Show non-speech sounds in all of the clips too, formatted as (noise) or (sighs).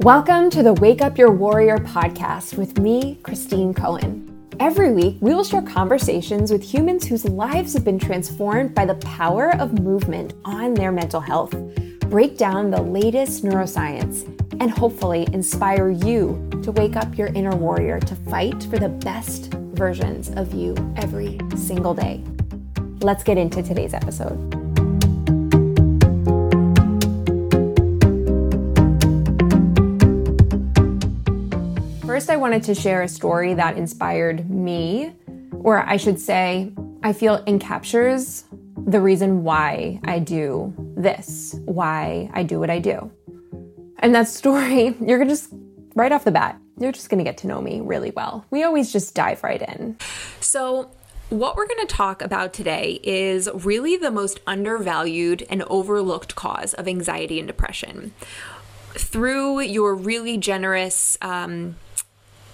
Welcome to the Wake Up Your Warrior podcast with me, Christine Cohen. Every week, we will share conversations with humans whose lives have been transformed by the power of movement on their mental health, break down the latest neuroscience, and hopefully inspire you to wake up your inner warrior to fight for the best versions of you every single day. Let's get into today's episode. First, I wanted to share a story that inspired me, or I should say, I feel encaptures the reason why I do this, why I do what I do. And that story, (laughs) you're gonna just right off the bat, you're just gonna get to know me really well. We always just dive right in. So, what we're going to talk about today is really the most undervalued and overlooked cause of anxiety and depression. Through your really generous um,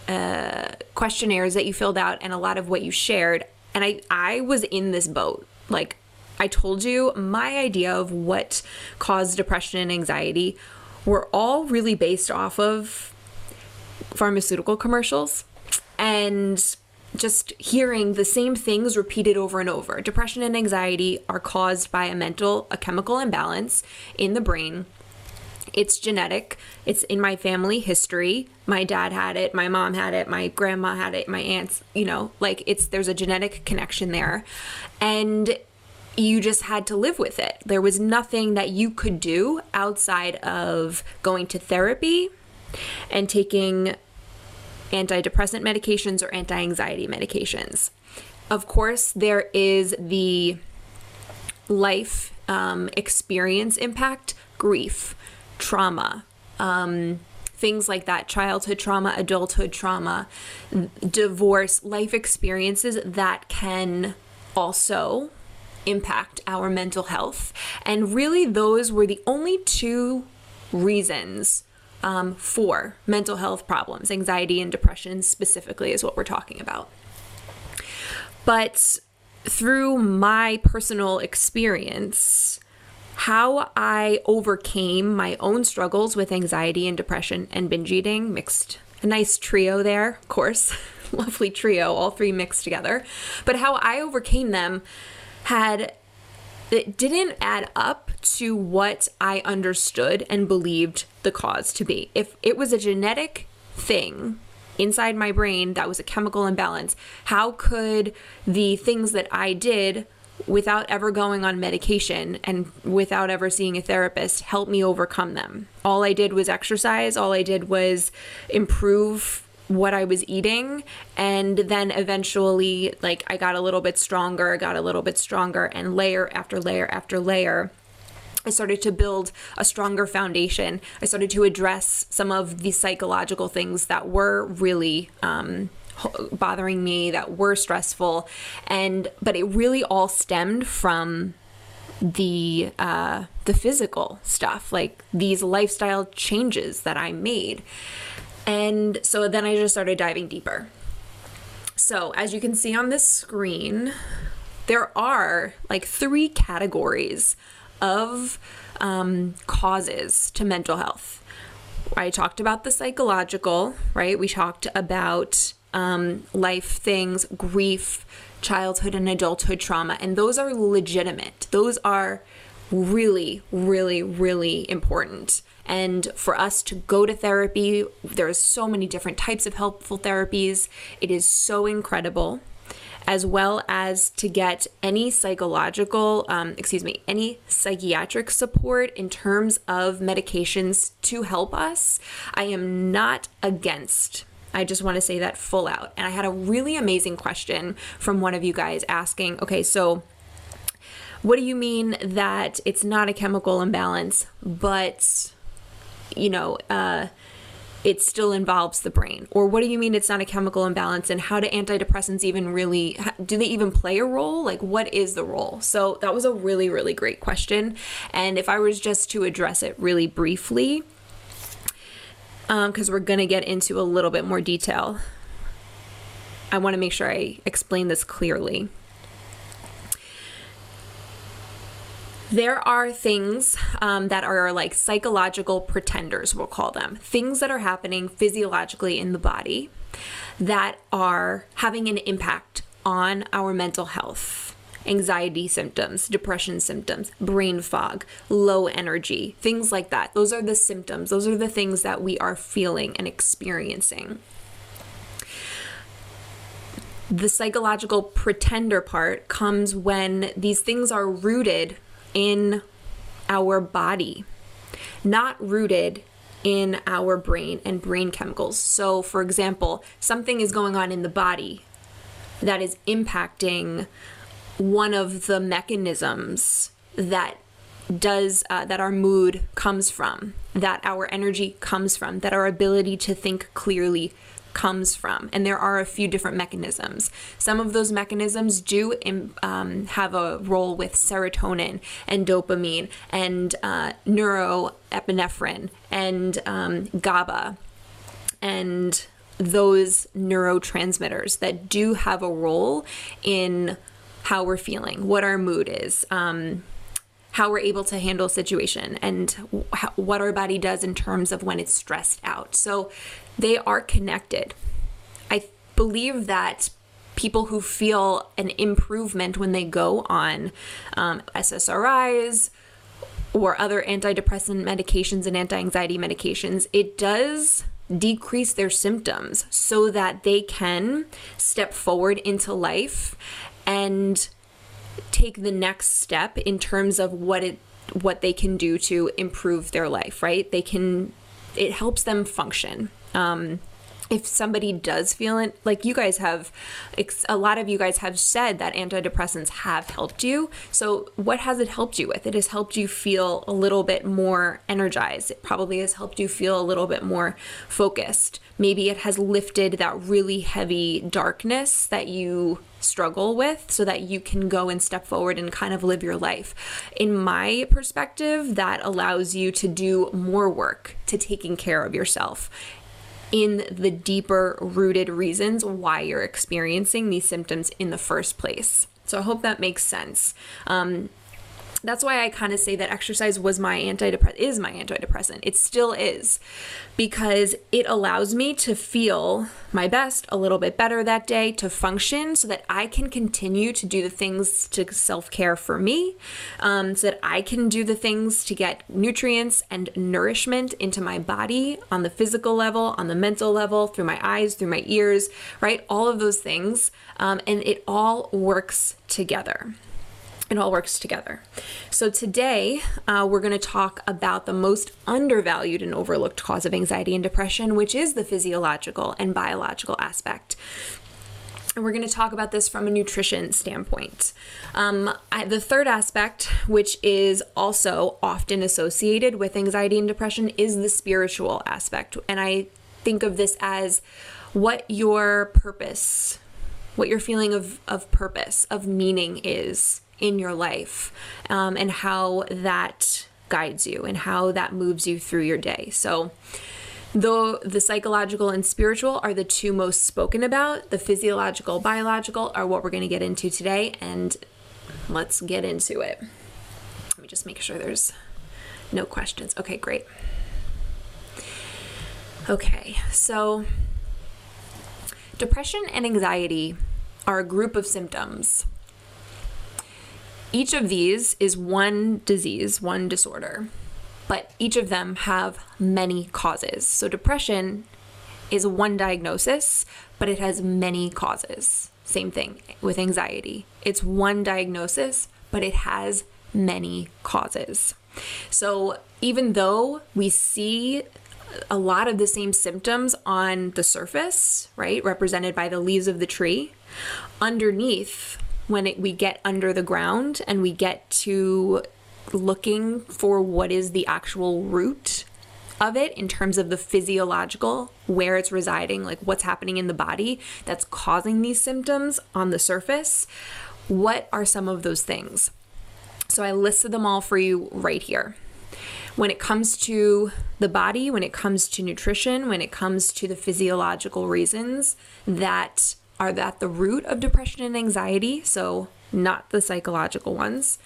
uh, questionnaires that you filled out and a lot of what you shared. And I, I was in this boat. Like I told you, my idea of what caused depression and anxiety were all really based off of pharmaceutical commercials and just hearing the same things repeated over and over. Depression and anxiety are caused by a mental, a chemical imbalance in the brain it's genetic. It's in my family history. My dad had it, my mom had it, my grandma had it, my aunts, you know, like it's there's a genetic connection there. And you just had to live with it. There was nothing that you could do outside of going to therapy and taking antidepressant medications or anti anxiety medications. Of course, there is the life um, experience impact, grief trauma, um, things like that childhood trauma, adulthood trauma, divorce, life experiences that can also impact our mental health. And really, those were the only two reasons um, for mental health problems. Anxiety and depression, specifically, is what we're talking about. But through my personal experience, how I overcame my own struggles with anxiety and depression and binge eating, mixed a nice trio there, of course, (laughs) lovely trio, all three mixed together. But how I overcame them had it didn't add up to what I understood and believed the cause to be. If it was a genetic thing inside my brain that was a chemical imbalance, how could the things that I did without ever going on medication and without ever seeing a therapist help me overcome them. All I did was exercise, all I did was improve what I was eating and then eventually like I got a little bit stronger, got a little bit stronger and layer after layer after layer I started to build a stronger foundation. I started to address some of the psychological things that were really um, bothering me that were stressful. And but it really all stemmed from the uh, the physical stuff like these lifestyle changes that I made. And so then I just started diving deeper. So as you can see on this screen there are like three categories of um, causes to mental health. I talked about the psychological, right? We talked about um, life things, grief, childhood and adulthood trauma, and those are legitimate. Those are really, really, really important. And for us to go to therapy, there's so many different types of helpful therapies. It is so incredible. As well as to get any psychological, um, excuse me, any psychiatric support in terms of medications to help us. I am not against I just want to say that full out. And I had a really amazing question from one of you guys asking, okay, so what do you mean that it's not a chemical imbalance, but, you know, uh, it still involves the brain? Or what do you mean it's not a chemical imbalance? And how do antidepressants even really, do they even play a role? Like, what is the role? So that was a really, really great question. And if I was just to address it really briefly, because um, we're going to get into a little bit more detail. I want to make sure I explain this clearly. there are things um, that are like psychological pretenders, we'll call them things that are happening physiologically in the body that are having an impact on our mental health. Anxiety symptoms, depression symptoms, brain fog, low energy, things like that. Those are the symptoms. Those are the things that we are feeling and experiencing. The psychological pretender part comes when these things are rooted in our body, not rooted in our brain and brain chemicals. So, for example, something is going on in the body that is impacting one of the mechanisms that does uh, that our mood comes from, that our energy comes from, that our ability to think clearly comes from. And there are a few different mechanisms. Some of those mechanisms do um, have a role with serotonin and dopamine and uh, neuroepinephrine and um, GABA and those neurotransmitters that do have a role in how we're feeling, what our mood is. Um, how we're able to handle a situation and what our body does in terms of when it's stressed out. So they are connected. I believe that people who feel an improvement when they go on um, SSRIs or other antidepressant medications and anti anxiety medications, it does decrease their symptoms so that they can step forward into life and take the next step in terms of what it what they can do to improve their life right? They can it helps them function. Um, if somebody does feel it, like you guys have, a lot of you guys have said that antidepressants have helped you. So, what has it helped you with? It has helped you feel a little bit more energized. It probably has helped you feel a little bit more focused. Maybe it has lifted that really heavy darkness that you struggle with so that you can go and step forward and kind of live your life. In my perspective, that allows you to do more work to taking care of yourself in the deeper rooted reasons why you're experiencing these symptoms in the first place. So I hope that makes sense. Um, that's why I kind of say that exercise was my antidepressant is my antidepressant. It still is because it allows me to feel my best a little bit better that day to function so that I can continue to do the things to self-care for me um, so that I can do the things to get nutrients and nourishment into my body on the physical level, on the mental level, through my eyes, through my ears, right? All of those things. Um, and it all works together it all works together. So, today uh, we're going to talk about the most undervalued and overlooked cause of anxiety and depression, which is the physiological and biological aspect. And we're going to talk about this from a nutrition standpoint. Um, I, the third aspect, which is also often associated with anxiety and depression, is the spiritual aspect. And I think of this as what your purpose, what your feeling of, of purpose, of meaning is in your life um, and how that guides you and how that moves you through your day. So, though the psychological and spiritual are the two most spoken about, the physiological, biological are what we're going to get into today. And let's get into it. Let me just make sure there's no questions. Okay, great. Okay, so depression and anxiety are a group of symptoms each of these is one disease, one disorder, but each of them have many causes. So depression is one diagnosis, but it has many causes. Same thing with anxiety. It's one diagnosis, but it has many causes. So even though we see a lot of the same symptoms on the surface, right, represented by the leaves of the tree, underneath when it, we get under the ground and we get to looking for what is the actual root of it in terms of the physiological, where it's residing, like what's happening in the body that's causing these symptoms on the surface. What are some of those things? So I listed them all for you right here. When it comes to the body, when it comes to nutrition, when it comes to the physiological reasons that are at the root of depression and anxiety, so not the psychological ones.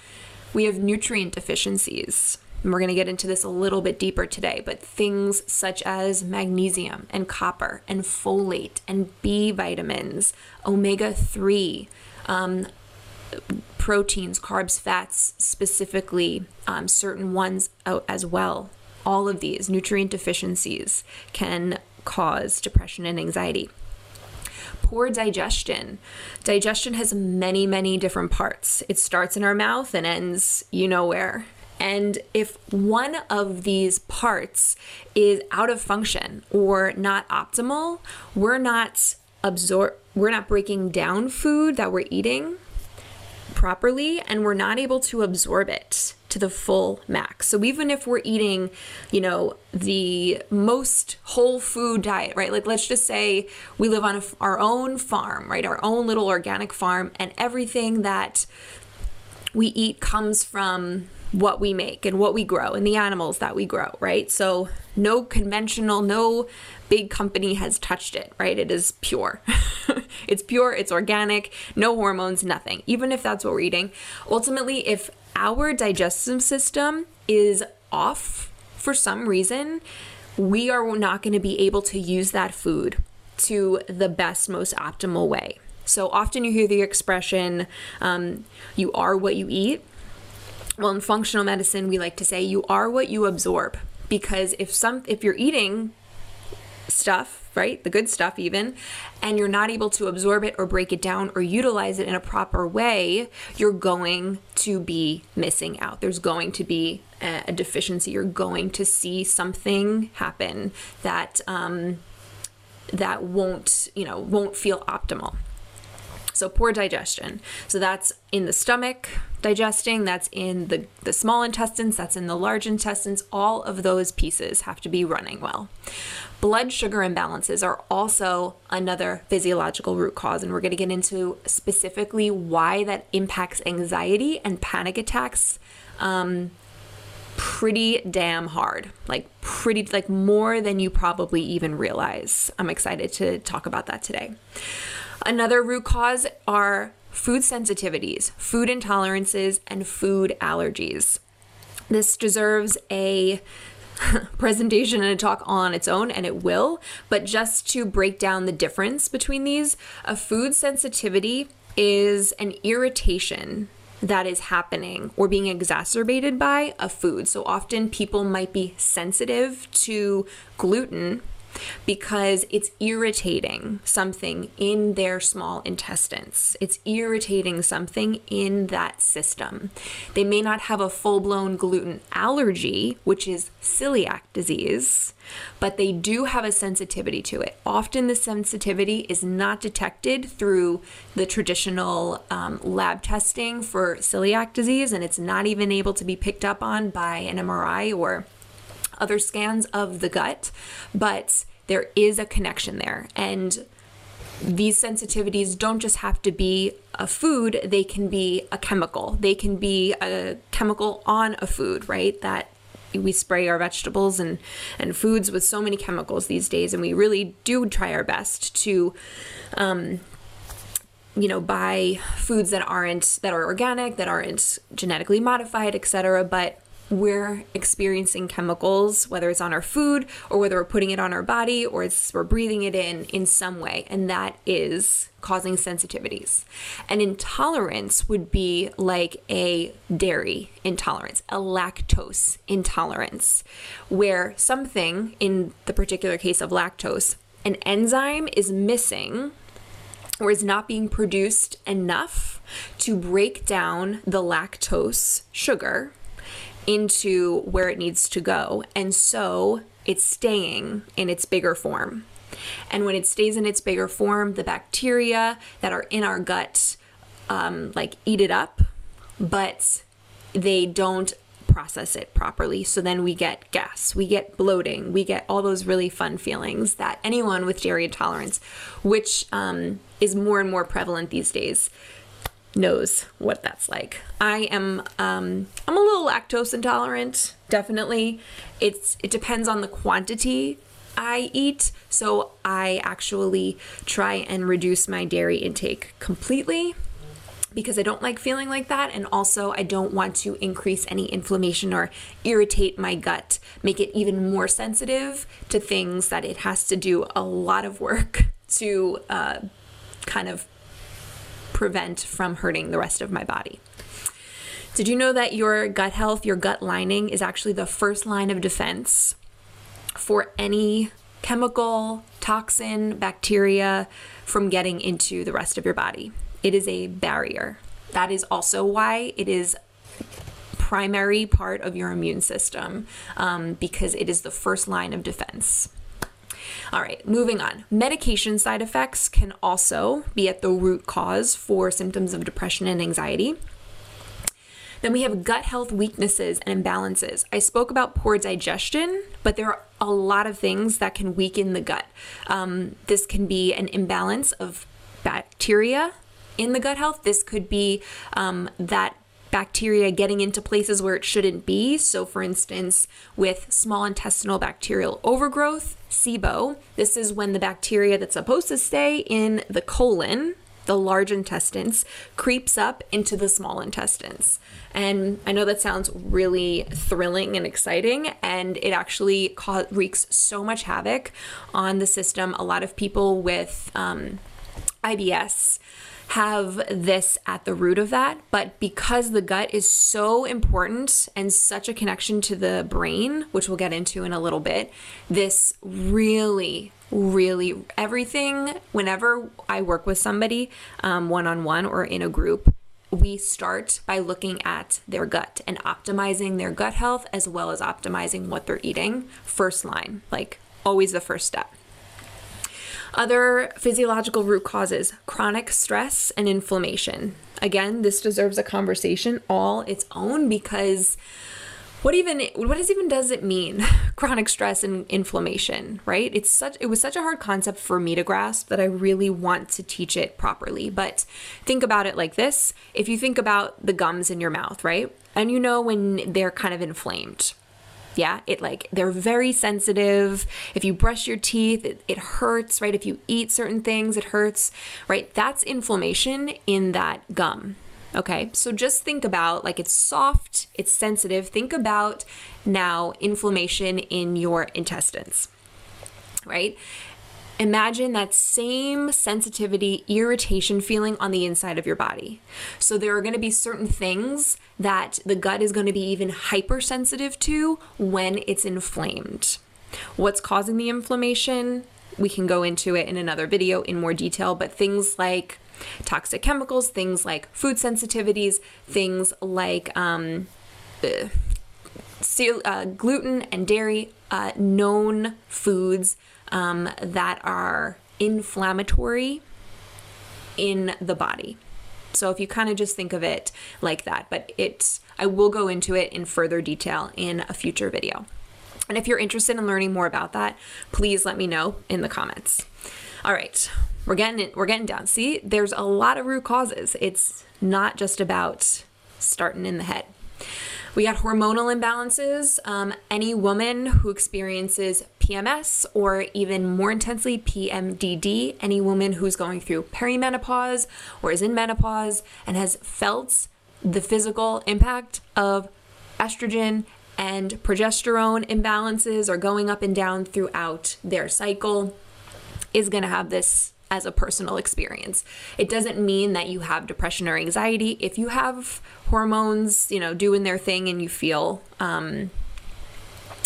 We have nutrient deficiencies. And we're going to get into this a little bit deeper today, but things such as magnesium and copper and folate and B vitamins, omega 3, um, proteins, carbs, fats, specifically, um, certain ones as well. All of these nutrient deficiencies can cause depression and anxiety. Poor digestion. Digestion has many, many different parts. It starts in our mouth and ends you know where. And if one of these parts is out of function or not optimal, we're not absorb we're not breaking down food that we're eating properly and we're not able to absorb it to the full max. So even if we're eating, you know, the most whole food diet, right? Like let's just say we live on a, our own farm, right? Our own little organic farm and everything that we eat comes from what we make and what we grow and the animals that we grow, right? So no conventional, no big company has touched it, right? It is pure. (laughs) it's pure, it's organic, no hormones, nothing. Even if that's what we're eating. Ultimately, if our digestive system is off for some reason, we are not going to be able to use that food to the best, most optimal way. So often you hear the expression, um, you are what you eat. Well, in functional medicine, we like to say you are what you absorb because if some if you're eating stuff, right, the good stuff even, and you're not able to absorb it or break it down or utilize it in a proper way, you're going to be missing out. There's going to be a, a deficiency. You're going to see something happen that um, that won't, you know, won't feel optimal. So poor digestion. So that's in the stomach digesting, that's in the, the small intestines, that's in the large intestines. All of those pieces have to be running well. Blood sugar imbalances are also another physiological root cause, and we're going to get into specifically why that impacts anxiety and panic attacks um, pretty damn hard. Like, pretty, like more than you probably even realize. I'm excited to talk about that today. Another root cause are food sensitivities, food intolerances, and food allergies. This deserves a (laughs) presentation and a talk on its own, and it will. But just to break down the difference between these, a food sensitivity is an irritation that is happening or being exacerbated by a food. So often people might be sensitive to gluten because it's irritating something in their small intestines. It's irritating something in that system. They may not have a full blown gluten allergy, which is celiac disease, but they do have a sensitivity to it. Often the sensitivity is not detected through the traditional um, lab testing for celiac disease, and it's not even able to be picked up on by an MRI or other scans of the gut, but there is a connection there. And these sensitivities don't just have to be a food, they can be a chemical. They can be a chemical on a food, right? That we spray our vegetables and, and foods with so many chemicals these days, and we really do try our best to um, you know buy foods that aren't that are organic that aren't genetically modified etc but we're experiencing chemicals, whether it's on our food or whether we're putting it on our body or it's, we're breathing it in in some way. And that is causing sensitivities. An intolerance would be like a dairy intolerance, a lactose intolerance, where something, in the particular case of lactose, an enzyme is missing or is not being produced enough to break down the lactose sugar into where it needs to go. And so it's staying in its bigger form. And when it stays in its bigger form, the bacteria that are in our gut um, like eat it up, but they don't process it properly. So then we get gas, we get bloating, we get all those really fun feelings that anyone with dairy intolerance, which um, is more and more prevalent these days, knows what that's like. I am um, I'm a little lactose intolerant, definitely. It's it depends on the quantity I eat, so I actually try and reduce my dairy intake completely. because I don't like feeling like that. And also, I don't want to increase any inflammation or irritate my gut, make it even more sensitive to things that it has to do a lot of work (laughs) to uh, kind of prevent from hurting the rest of my body. Did you know that your gut health, your gut lining, is actually the first line of defense for any chemical, toxin, bacteria from getting into the rest of your body? It is a barrier. That is also why it is primary part of your immune system um, because it is the first line of defense. All right, moving on. Medication side effects can also be at the root cause for symptoms of depression and anxiety. Then we have gut health weaknesses and imbalances. I spoke about poor digestion, but there are a lot of things that can weaken the gut. Um, this can be an imbalance of bacteria in the gut health. This could be um, that bacteria getting into places where it shouldn't be. So, for instance, with small intestinal bacterial overgrowth, SIBO, this is when the bacteria that's supposed to stay in the colon, the large intestines, creeps up into the small intestines. And I know that sounds really thrilling and exciting, and it actually wreaks so much havoc on the system. A lot of people with um, IBS have this at the root of that. But because the gut is so important and such a connection to the brain, which we'll get into in a little bit, this really, really everything, whenever I work with somebody one on one or in a group, we start by looking at their gut and optimizing their gut health as well as optimizing what they're eating. First line, like always the first step. Other physiological root causes chronic stress and inflammation. Again, this deserves a conversation all its own because what even what is even does it mean? (laughs) Chronic stress and inflammation right? It's such it was such a hard concept for me to grasp that i really want to teach it properly. But think about it like this. If you think about the gums in your mouth right? And you know when they're kind of inflamed yeah it like they're very sensitive. If you brush your teeth it, it hurts right? If you eat certain things it hurts right? That's inflammation in that gum okay? So just think about like it's soft it's sensitive. Think about now inflammation in your intestines right Imagine that same sensitivity, irritation feeling on the inside of your body. So, there are going to be certain things that the gut is going to be even hypersensitive to when it's inflamed. What's causing the inflammation? We can go into it in another video in more detail, but things like toxic chemicals, things like food sensitivities, things like um, uh, uh, gluten and dairy, uh, known foods um, that are inflammatory in the body. So if you kind of just think of it like that, but it's I will go into it in further detail in a future video. And if you're interested in learning more about that, please let me know in the comments. All right, we're getting we're getting down. See, there's a lot of root causes. It's not just about starting in the head. We got hormonal imbalances. Um, any woman who experiences PMS or even more intensely PMDD, any woman who's going through perimenopause or is in menopause and has felt the physical impact of estrogen and progesterone imbalances or going up and down throughout their cycle is going to have this as a personal experience. It doesn't mean that you have depression or anxiety. If you have hormones, you know, doing their thing and you feel um,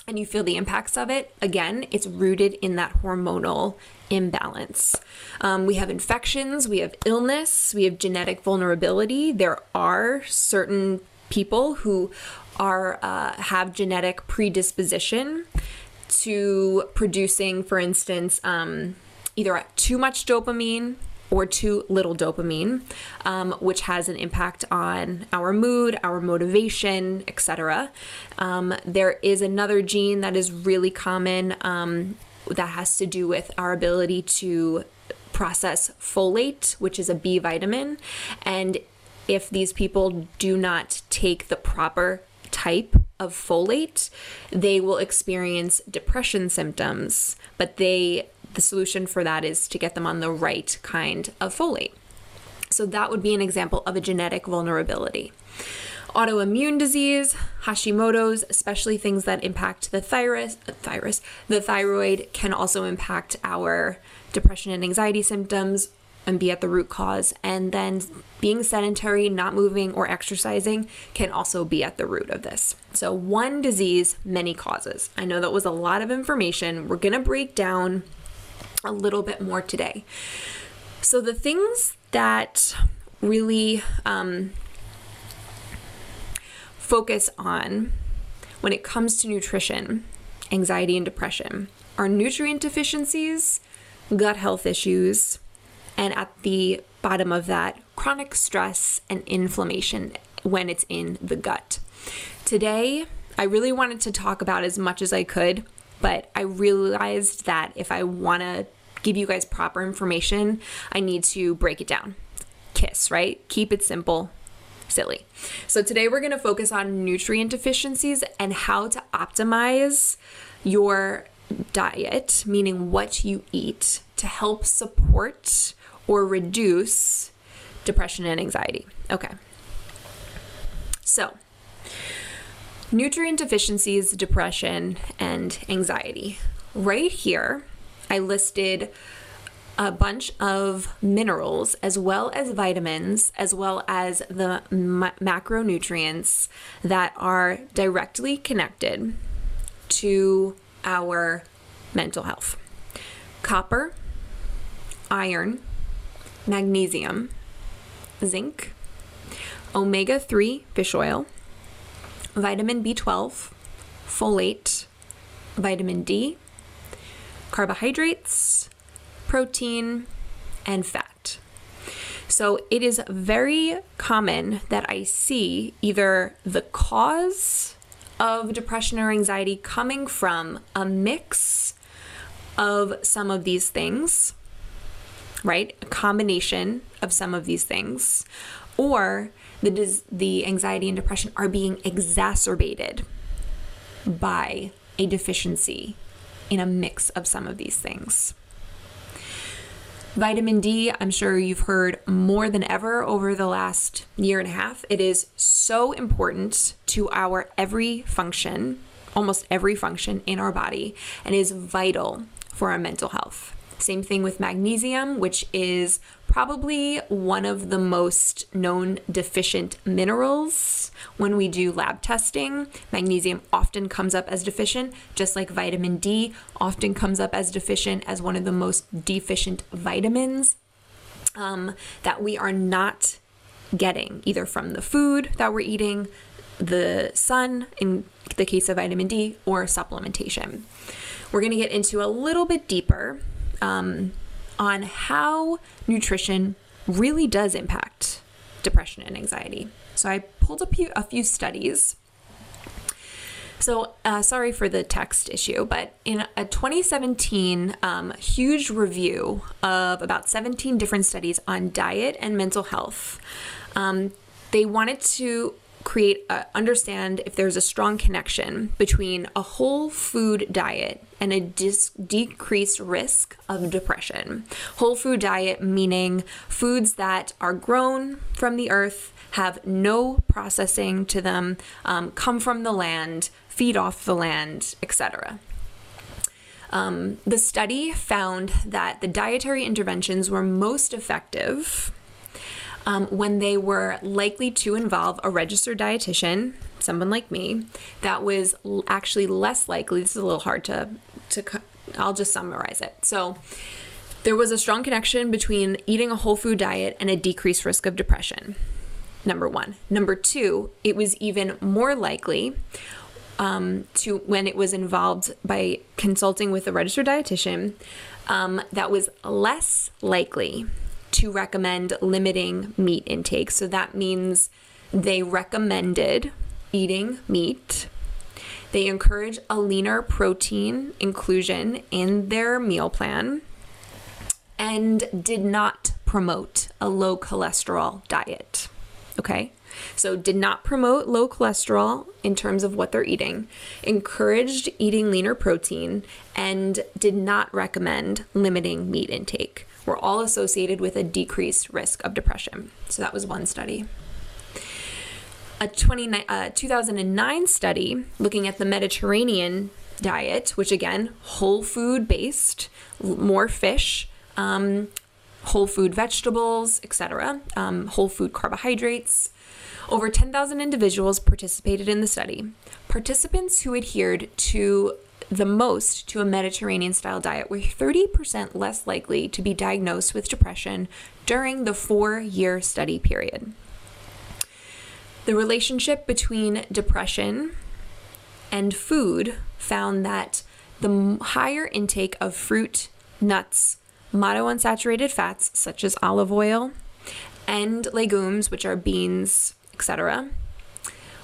and you feel the impacts of it, again, it's rooted in that hormonal imbalance. Um, we have infections, we have illness, we have genetic vulnerability. There are certain people who are uh, have genetic predisposition to producing, for instance, um, either too much dopamine or too little dopamine, um, which has an impact on our mood, our motivation, etc. Um, there is another gene that is really common um, that has to do with our ability to process folate, which is a B vitamin. And if these people do not take the proper type of folate, they will experience depression symptoms, but they the solution for that is to get them on the right kind of folate. So that would be an example of a genetic vulnerability. Autoimmune disease, Hashimoto's, especially things that impact the thyroid, uh, thyroid, the thyroid can also impact our depression and anxiety symptoms and be at the root cause. And then being sedentary, not moving, or exercising can also be at the root of this. So, one disease, many causes. I know that was a lot of information. We're going to break down a little bit more today. So, the things that really um, focus on when it comes to nutrition, anxiety, and depression are nutrient deficiencies, gut health issues, and at the bottom of that, chronic stress and inflammation when it's in the gut. Today, I really wanted to talk about as much as I could, but I realized that if I want to give you guys proper information, I need to break it down. KISS, right? Keep it simple, silly. So today we're going to focus on nutrient deficiencies and how to optimize your diet, meaning what you eat, to help support or reduce depression and anxiety. Okay. So, nutrient deficiencies, depression, and anxiety. Right here, I listed a bunch of minerals as well as vitamins, as well as the ma- macronutrients that are directly connected to our mental health copper, iron, magnesium, zinc, omega 3 fish oil, vitamin B12, folate, vitamin D, carbohydrates, protein, and fat. So it is very common that I see either the cause of depression or anxiety coming from a mix of some of these things right? A combination of some of these things, or the the anxiety and depression are being exacerbated by a deficiency in a mix of some of these things. Vitamin D, I'm sure you've heard more than ever over the last year and a half. It is so important to our every function, almost every function in our body, and is vital for our mental health. Same thing with magnesium, which is probably one of the most known deficient minerals when we do lab testing. Magnesium often comes up as deficient, just like vitamin D often comes up as deficient as one of the most deficient vitamins um, that we are not getting either from the food that we're eating, the sun, in the case of vitamin D, or supplementation. We're going to get into a little bit deeper um, on how nutrition really does impact depression and anxiety. So I pulled up a few studies. So, uh, sorry for the text issue, but in a 2017 um, huge review of about 17 different studies on diet and mental health, um, they wanted to create a, understand if there's a strong connection between a whole food diet and a dis- decreased risk of depression. Whole food diet meaning foods that are grown from the earth, have no processing to them, um, come from the land, feed off the land, etc. Um, the study found that the dietary interventions were most effective um, when they were likely to involve a registered dietitian, someone like me, that was actually less likely. This is a little hard to to. I'll just summarize it. So. There was a strong connection between eating a whole food diet and a decreased risk of depression. Number one. Number two, it was even more likely um, to when it was involved by consulting with a registered dietitian um, that was less likely to recommend limiting meat intake. So that means they recommended eating meat. They encourage a leaner protein inclusion in their meal plan and did not promote a low cholesterol diet. Okay? So, did not promote low cholesterol in terms of what they're eating, encouraged eating leaner protein, and did not recommend limiting meat intake. Were all associated with a decreased risk of depression. So, that was one study. A 20, uh, 2009 study looking at the Mediterranean diet, which again, whole food based, more fish, um, whole food vegetables, etc., um, whole food carbohydrates. Over 10,000 individuals participated in the study. Participants who adhered to the most to a Mediterranean style diet were 30% less likely to be diagnosed with depression during the four year study period. The relationship between depression and food found that the higher intake of fruit, nuts, monounsaturated fats such as olive oil, and legumes, which are beans, etc.,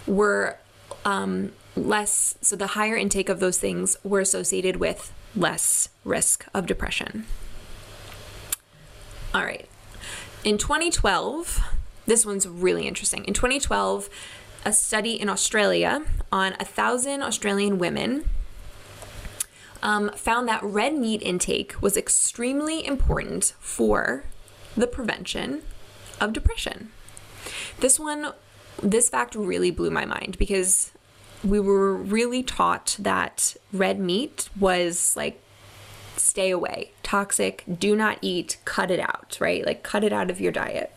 were um, less, so the higher intake of those things were associated with less risk of depression. All right. In 2012, this one's really interesting. In 2012, a study in Australia on a thousand Australian women um, found that red meat intake was extremely important for the prevention of depression. This one, this fact really blew my mind because we were really taught that red meat was like stay away, toxic, do not eat, cut it out, right? Like cut it out of your diet.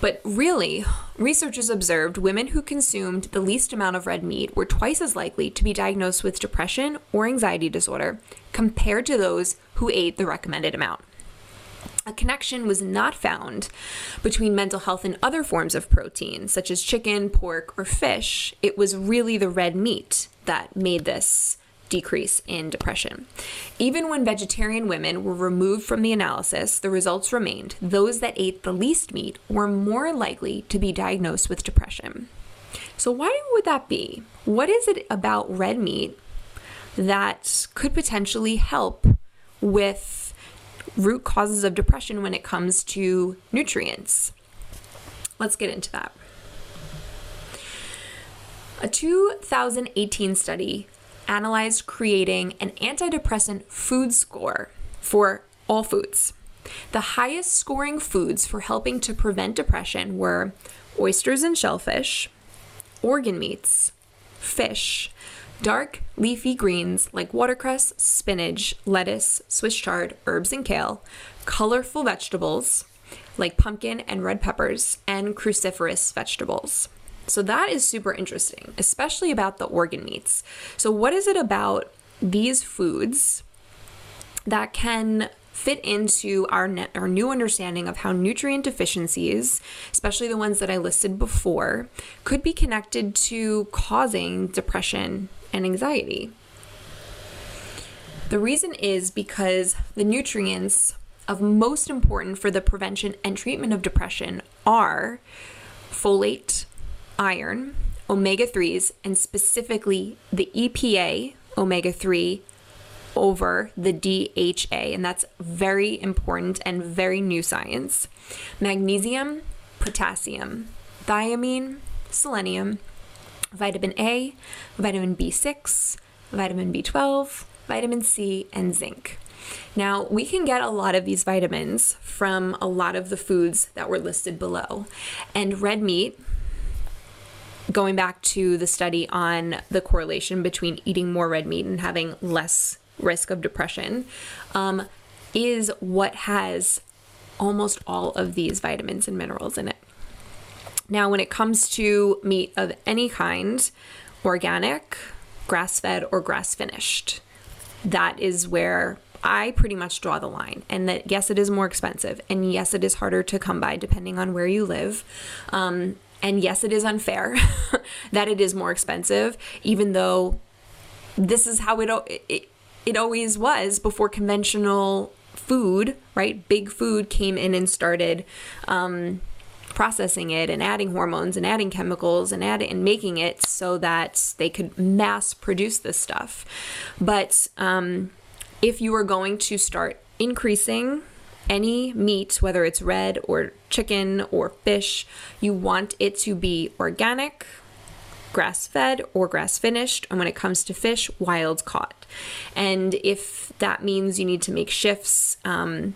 But really, researchers observed women who consumed the least amount of red meat were twice as likely to be diagnosed with depression or anxiety disorder compared to those who ate the recommended amount. A connection was not found between mental health and other forms of protein, such as chicken, pork, or fish. It was really the red meat that made this decrease in depression. Even when vegetarian women were removed from the analysis, the results remained. Those that ate the least meat were more likely to be diagnosed with depression. So, why would that be? What is it about red meat that could potentially help with root causes of depression when it comes to nutrients? Let's get into that. A 2018 study analyzed creating an antidepressant food score for all foods. The highest scoring foods for helping to prevent depression were oysters and shellfish, organ meats, fish, dark leafy greens like watercress, spinach, lettuce, Swiss chard, herbs, and kale, colorful vegetables like pumpkin and red peppers, and cruciferous vegetables. So that is super interesting, especially about the organ meats. So, what is it about these foods that can fit into our net, our new understanding of how nutrient deficiencies, especially the ones that I listed before, could be connected to causing depression and anxiety? The reason is because the nutrients of most important for the prevention and treatment of depression are folate, iron, omega 3s, and specifically the EPA omega 3 over the DHA, and that's very important and very new science. Magnesium, potassium, thiamine, selenium, vitamin A, vitamin B6, vitamin B12, vitamin C, and zinc. Now, we can get a lot of these vitamins from a lot of the foods that were listed below. And red meat, going back to the study on the correlation between eating more red meat and having less risk of depression, um, is what has almost all of these vitamins and minerals in it. Now, when it comes to meat of any kind, organic, grass fed, or grass finished, that is where I pretty much draw the line. And that, yes, it is more expensive. And yes, it is harder to come by depending on where you live. Um, and yes, it is unfair (laughs) that it is more expensive, even though this is how it, it, it always was before conventional food, right? Big food came in and started um, processing it and adding hormones and adding chemicals and adding and making it so that they could mass produce this stuff. But um, if you are going to start increasing any meat, whether it's red or chicken or fish, you want it to be organic, grass fed, or grass finished. And when it comes to fish, wild caught. And if that means you need to make shifts um,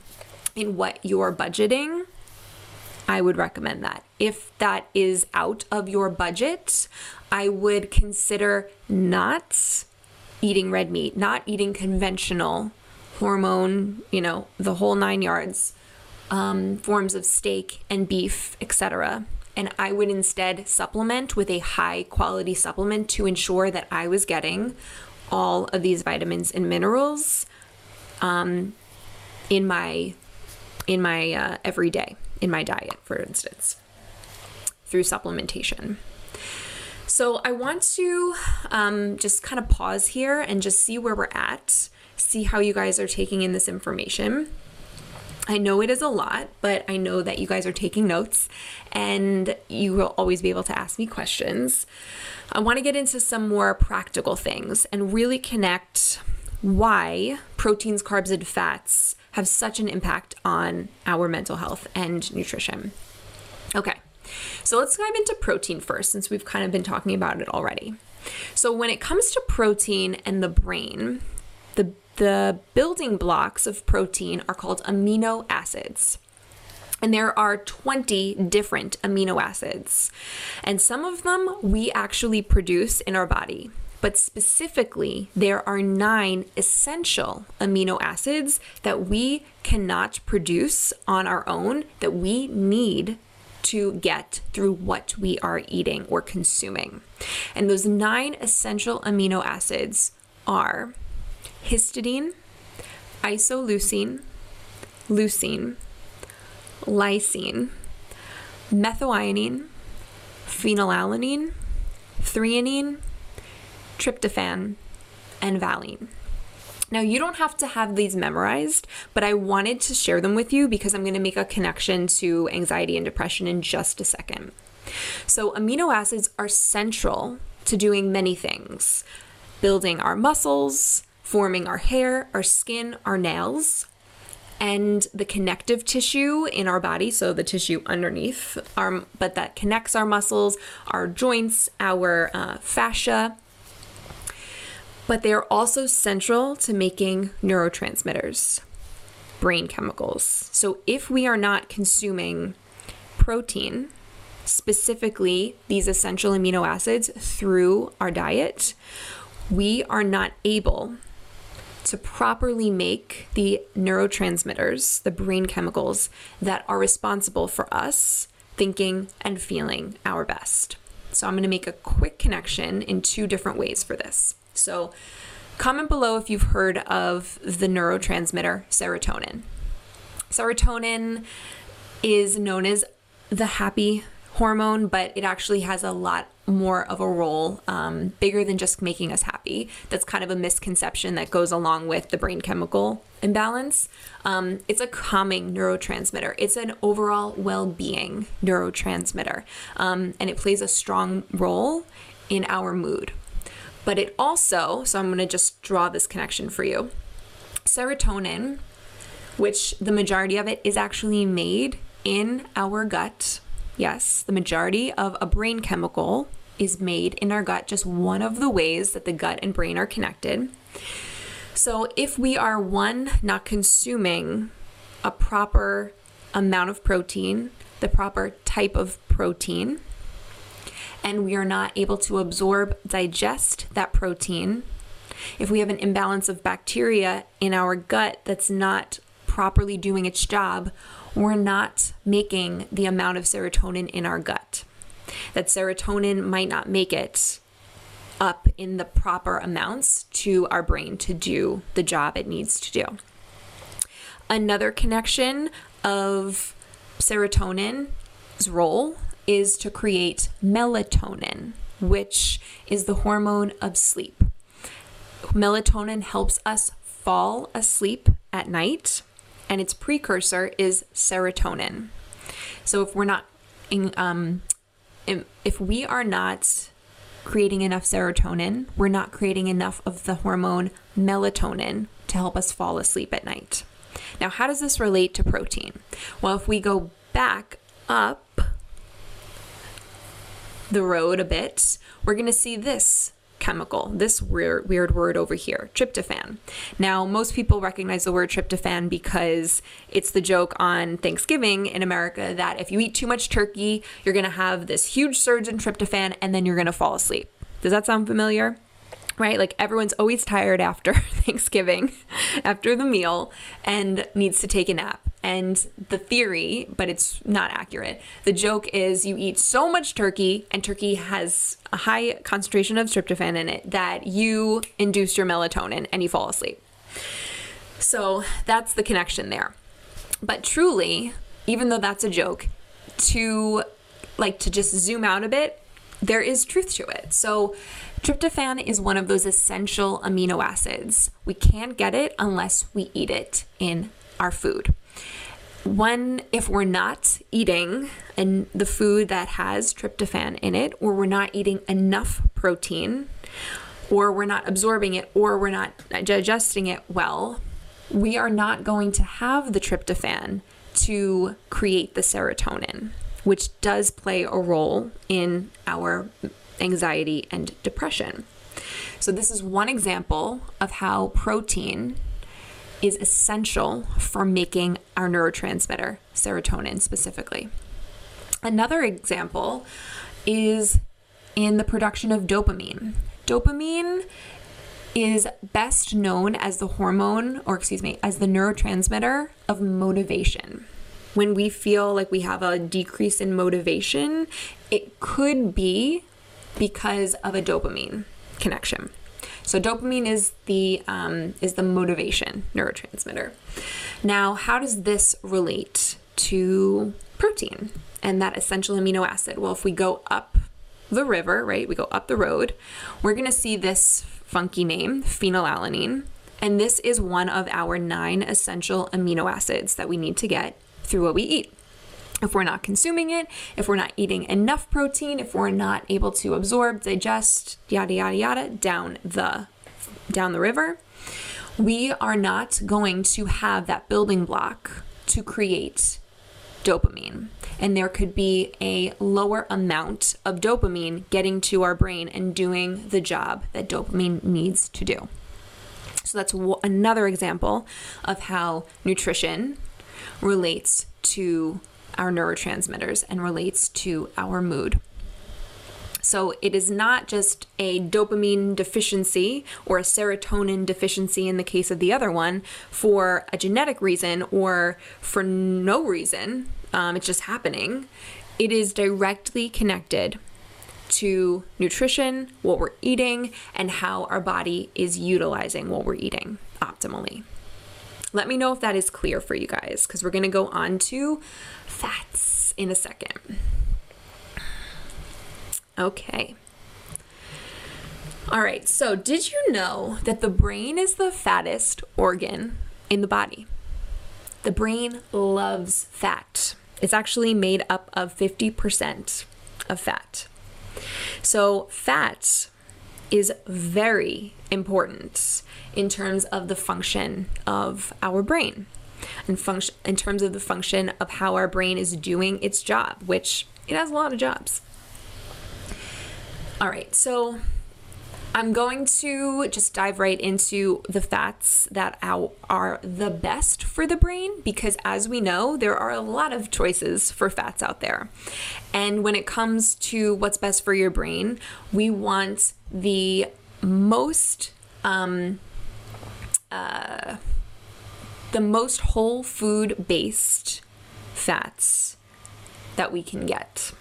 in what you're budgeting, I would recommend that. If that is out of your budget, I would consider not eating red meat, not eating conventional hormone, you know, the whole nine yards, um, forms of steak and beef, etc. And I would instead supplement with a high quality supplement to ensure that I was getting all of these vitamins and minerals um, in my in my uh, everyday in my diet, for instance, through supplementation. So I want to um, just kind of pause here and just see where we're at, see how you guys are taking in this information. I know it is a lot, but I know that you guys are taking notes and you will always be able to ask me questions. I want to get into some more practical things and really connect why proteins, carbs, and fats have such an impact on our mental health and nutrition. Okay, so let's dive into protein first, since we've kind of been talking about it already. So, when it comes to protein and the brain, the, the building blocks of protein are called amino acids. And there are 20 different amino acids. And some of them we actually produce in our body but specifically, there are nine essential amino acids that we cannot produce on our own that we need to get through what we are eating or consuming. And those nine essential amino acids are histidine, isoleucine, leucine, lysine, methionine, phenylalanine, threonine, tryptophan, and valine. Now, you don't have to have these memorized, but I wanted to share them with you because I'm going to make a connection to anxiety and depression in just a second. So, amino acids are central to doing many things building our muscles, forming our hair, our skin, our nails, and the connective tissue in our body, so the tissue underneath, our, but that connects our muscles, our joints, our uh, fascia, but they are also central to making neurotransmitters, brain chemicals. So if we are not consuming protein, specifically these essential amino acids, through our diet, we are not able to properly make the neurotransmitters, the brain chemicals that are responsible for us thinking and feeling our best. So, I'm going to make a quick connection in two different ways for this. So, comment below if you've heard of the neurotransmitter serotonin. Serotonin is known as the happy hormone, but it actually has a lot more of a role, um, bigger than just making us happy. That's kind of a misconception that goes along with the brain chemical imbalance. Um, it's a calming neurotransmitter, it's an overall well being neurotransmitter, um, and it plays a strong role in our mood. But it also, so I'm going to just draw this connection for you. Serotonin, which the majority of it is actually made in our gut. Yes, the majority of a brain chemical is made in our gut, just one of the ways that the gut and brain are connected. So, if we are one, not consuming a proper amount of protein, the proper type of protein, and we are not able to absorb, digest that protein, if we have an imbalance of bacteria in our gut that's not properly doing its job, we're not making the amount of serotonin in our gut. That serotonin might not make it up in the proper amounts to our brain to do the job it needs to do. Another connection of serotonin's role is to create melatonin, which is the hormone of sleep. Melatonin helps us fall asleep at night, and its precursor is serotonin. So if we're not in, um, if we are not creating enough serotonin, we're not creating enough of the hormone melatonin to help us fall asleep at night. Now, how does this relate to protein? Well, if we go back up the road a bit, we're going to see this chemical, this weird, weird word over here, tryptophan. Now, most people recognize the word tryptophan because it's the joke on Thanksgiving in America that if you eat too much turkey, you're going to have this huge surge in tryptophan and then you're going to fall asleep. Does that sound familiar? Right? Like everyone's always tired after (laughs) Thanksgiving, after the meal, and needs to take a nap. And the theory, but it's not accurate, the joke is you eat so much turkey, and turkey has a high concentration of tryptophan in it, that you induce your melatonin and you fall asleep. So that's the connection there. But truly, even though that's a joke, to like to just zoom out a bit, there is truth to it. So Tryptophan is one of those essential amino acids. We can't get it unless we eat it in our food. One, if we're not eating and the food that has tryptophan in it, or we're not eating enough protein, or we're not absorbing it, or we're not digesting it well, we are not going to have the tryptophan to create the serotonin, which does play a role in our anxiety, and depression. So, this is one example of how protein is essential for making our neurotransmitter, serotonin specifically. Another example is in the production of dopamine. Dopamine is best known as the hormone, or excuse me, as the neurotransmitter of motivation. When we feel like we have a decrease in motivation, it could be because of a dopamine connection. So dopamine is the um, is the motivation neurotransmitter. Now, how does this relate to protein and that essential amino acid? Well, if we go up the river, right, we go up the road, we're going to see this funky name, phenylalanine, and this is one of our nine essential amino acids that we need to get through what we eat if we're not consuming it, if we're not eating enough protein, if we're not able to absorb, digest, yada yada yada down the down the river, we are not going to have that building block to create dopamine. And there could be a lower amount of dopamine getting to our brain and doing the job that dopamine needs to do. So that's another example of how nutrition relates to our neurotransmitters and relates to our mood. So it is not just a dopamine deficiency or a serotonin deficiency in the case of the other one for a genetic reason or for no reason. Um, it's just happening. It is directly connected to nutrition, what we're eating, and how our body is utilizing what we're eating optimally. Let me know if that is clear for you guys because we're going to go on to fats in a second. Okay. All right, so did you know that the brain is the fattest organ in the body? The brain loves fat. It's actually made up of 50% of fat. So, fat is very important in terms of the function of our brain and function in terms of the function of how our brain is doing its job, which it has a lot of jobs. All right, so I'm going to just dive right into the fats that are the best for the brain because, as we know, there are a lot of choices for fats out there. And when it comes to what's best for your brain, we want the most um, uh, the most whole food based fats that we can get.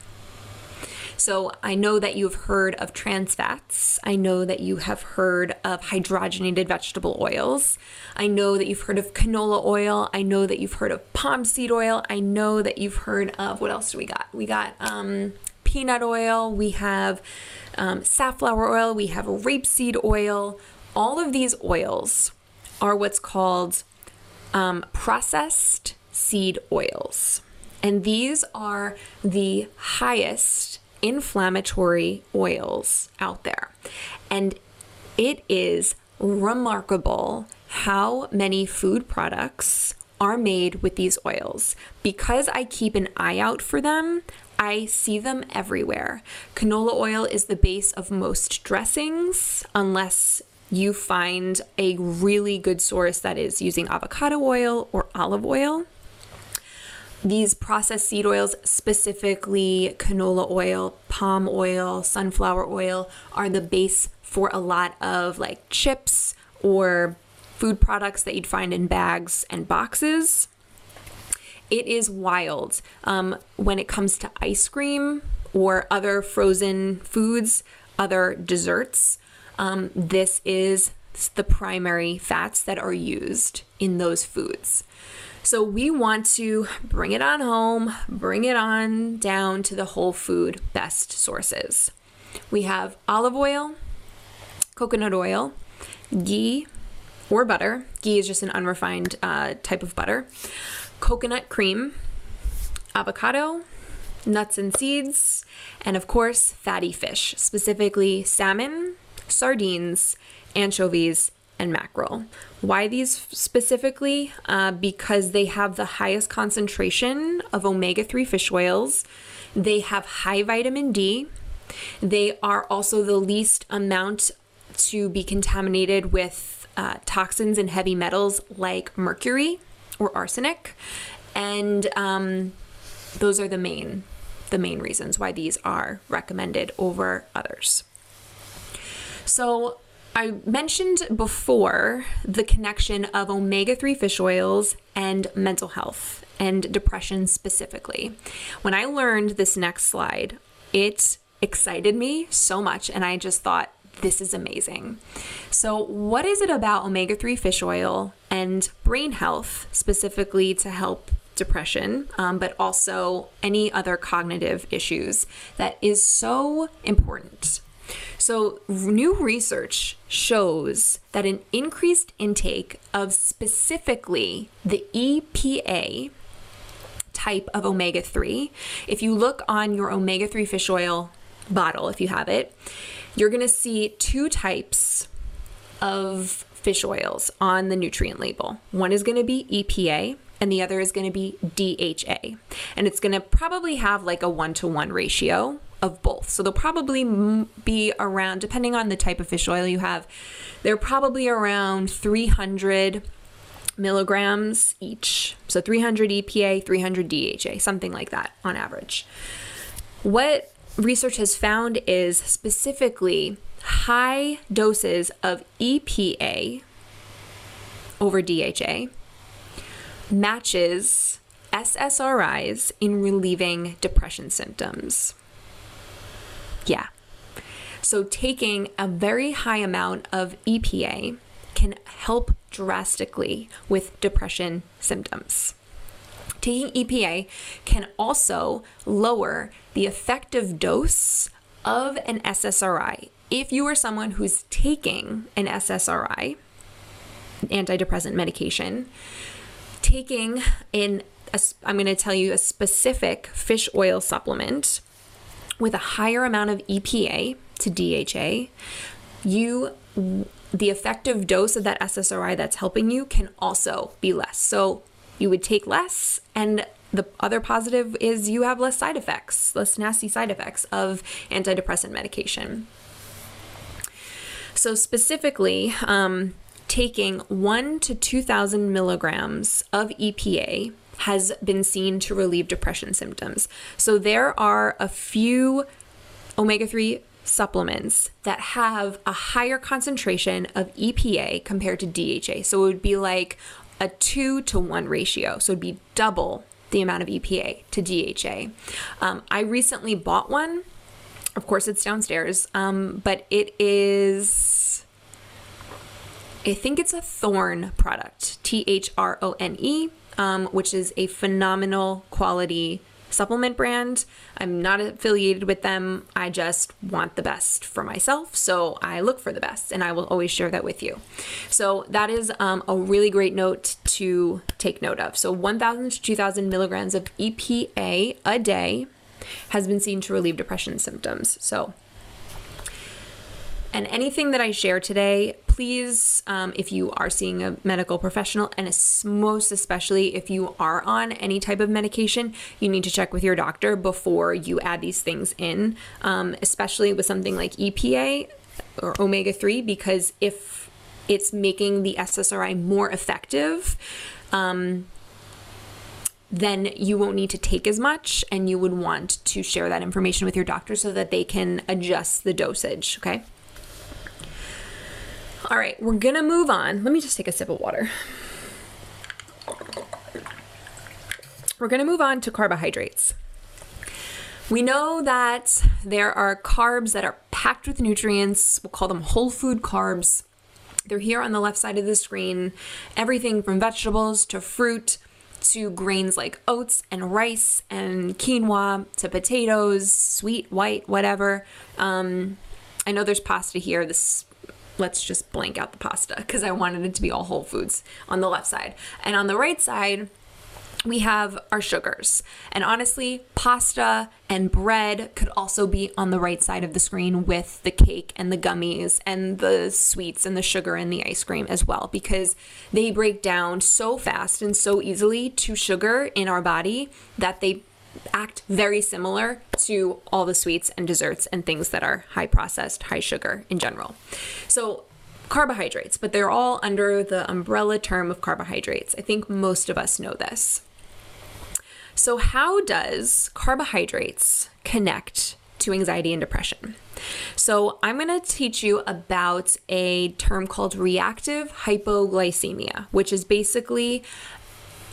So I know that you've heard of trans fats. I know that you have heard of hydrogenated vegetable oils. I know that you've heard of canola oil. I know that you've heard of palm seed oil. I know that you've heard of what else do we got? We got um, peanut oil. We have um, safflower oil. We have rapeseed oil. All of these oils are what's called um, processed seed oils. And these are the highest inflammatory oils out there. And it is remarkable how many food products are made with these oils. Because I keep an eye out for them, I see them everywhere. Canola oil is the base of most dressings, unless you find a really good source that is using avocado oil or olive oil. These processed seed oils, specifically canola oil, palm oil, sunflower oil, are the base for a lot of like chips or food products that you'd find in bags and boxes. It is wild um, when it comes to ice cream or other frozen foods, other desserts. Um, this is the primary fats that are used in those foods. So we want to bring it on home, bring it on down to the whole food best sources. We have olive oil, coconut oil, ghee or butter. Ghee is just an unrefined uh, type of butter. Coconut cream, avocado, nuts and seeds, and of course, fatty fish, specifically salmon, sardines, anchovies, and mackerel. Why these specifically? Uh, because they have the highest concentration of omega 3 fish oils, they have high vitamin D, they are also the least amount to be contaminated with uh, toxins and heavy metals like mercury or arsenic, and um, those are the main the main reasons why these are recommended over others. So I mentioned before the connection of omega 3 fish oils and mental health and depression specifically. When I learned this next slide, it excited me so much, and I just thought, this is amazing. So, what is it about omega 3 fish oil and brain health specifically to help depression, um, but also any other cognitive issues that is so important? So, new research shows that an increased intake of specifically the EPA type of omega 3, if you look on your omega 3 fish oil bottle, if you have it, you're going to see two types of fish oils on the nutrient label. One is going to be EPA, and the other is going to be DHA. And it's going to probably have like a one to one ratio of both. So they'll probably be around, depending on the type of fish oil you have, they're probably around 300 milligrams each. So 300 EPA, 300 DHA, something like that on average. What research has found is specifically high doses of EPA over DHA matches SSRIs in relieving depression symptoms. Yeah. So, taking a very high amount of EPA can help drastically with depression symptoms. Taking EPA can also lower the effective dose of an SSRI. If you are someone who's taking an SSRI, antidepressant medication, taking in a, I'm going to tell you a specific fish oil supplement with a higher amount of EPA to DHA, you the effective dose of that SSRI that's helping you can also be less. So you would take less and the other positive is you have less side effects, less nasty side effects of antidepressant medication. So, specifically, um, taking one to 2,000 milligrams of EPA has been seen to relieve depression symptoms. So there are a few omega 3 supplements that have a higher concentration of EPA compared to DHA. So it would be like a 2 to 1 ratio. So it'd be double the amount of EPA to DHA. Um, I recently bought one. Of course, it's downstairs, um, but it is. I think it's a Thorne product, T H R O N E um, which is a phenomenal quality supplement brand. I'm not affiliated with them. I just want the best for myself. So I look for the best and I will always share that with you. So that is um, a really great note to take note of. So 1,000 to 2,000 milligrams of EPA a day has been seen to relieve depression symptoms. So, and anything that I share today, please, um, if you are seeing a medical professional, and most especially if you are on any type of medication, you need to check with your doctor before you add these things in, um, especially with something like EPA or omega 3, because if it's making the SSRI more effective, um, then you won't need to take as much and you would want to share that information with your doctor so that they can adjust the dosage, okay? All right, we're gonna move on. Let me just take a sip of water. We're gonna move on to carbohydrates. We know that there are carbs that are packed with nutrients. We'll call them whole food carbs. They're here on the left side of the screen. Everything from vegetables to fruit to grains like oats and rice and quinoa to potatoes, sweet, white, whatever. Um, I know there's pasta here. This let's just blank out the pasta because I wanted it to be all whole foods on the left side. And on the right side, we have our sugars. And honestly, pasta and bread could also be on the right side of the screen with the cake and the gummies and the sweets and the sugar and the ice cream as well, because they break down so fast and so easily to sugar in our body that they act very similar to all the sweets and desserts and things that are high processed, high sugar in general. So, carbohydrates, but they're all under the umbrella term of carbohydrates. I think most of us know this. So, how does carbohydrates connect to anxiety and depression? So, I'm going to teach you about a term called reactive hypoglycemia, which is basically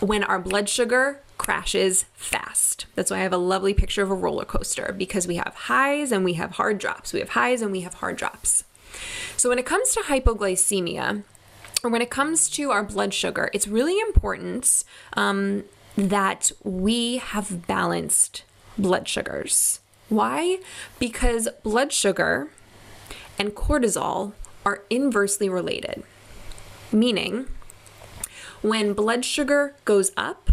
when our blood sugar crashes fast. That's why I have a lovely picture of a roller coaster because we have highs and we have hard drops. We have highs and we have hard drops. So, when it comes to hypoglycemia, or when it comes to our blood sugar, it's really important um, that we have balanced blood sugars. Why? Because blood sugar and cortisol are inversely related, meaning when blood sugar goes up,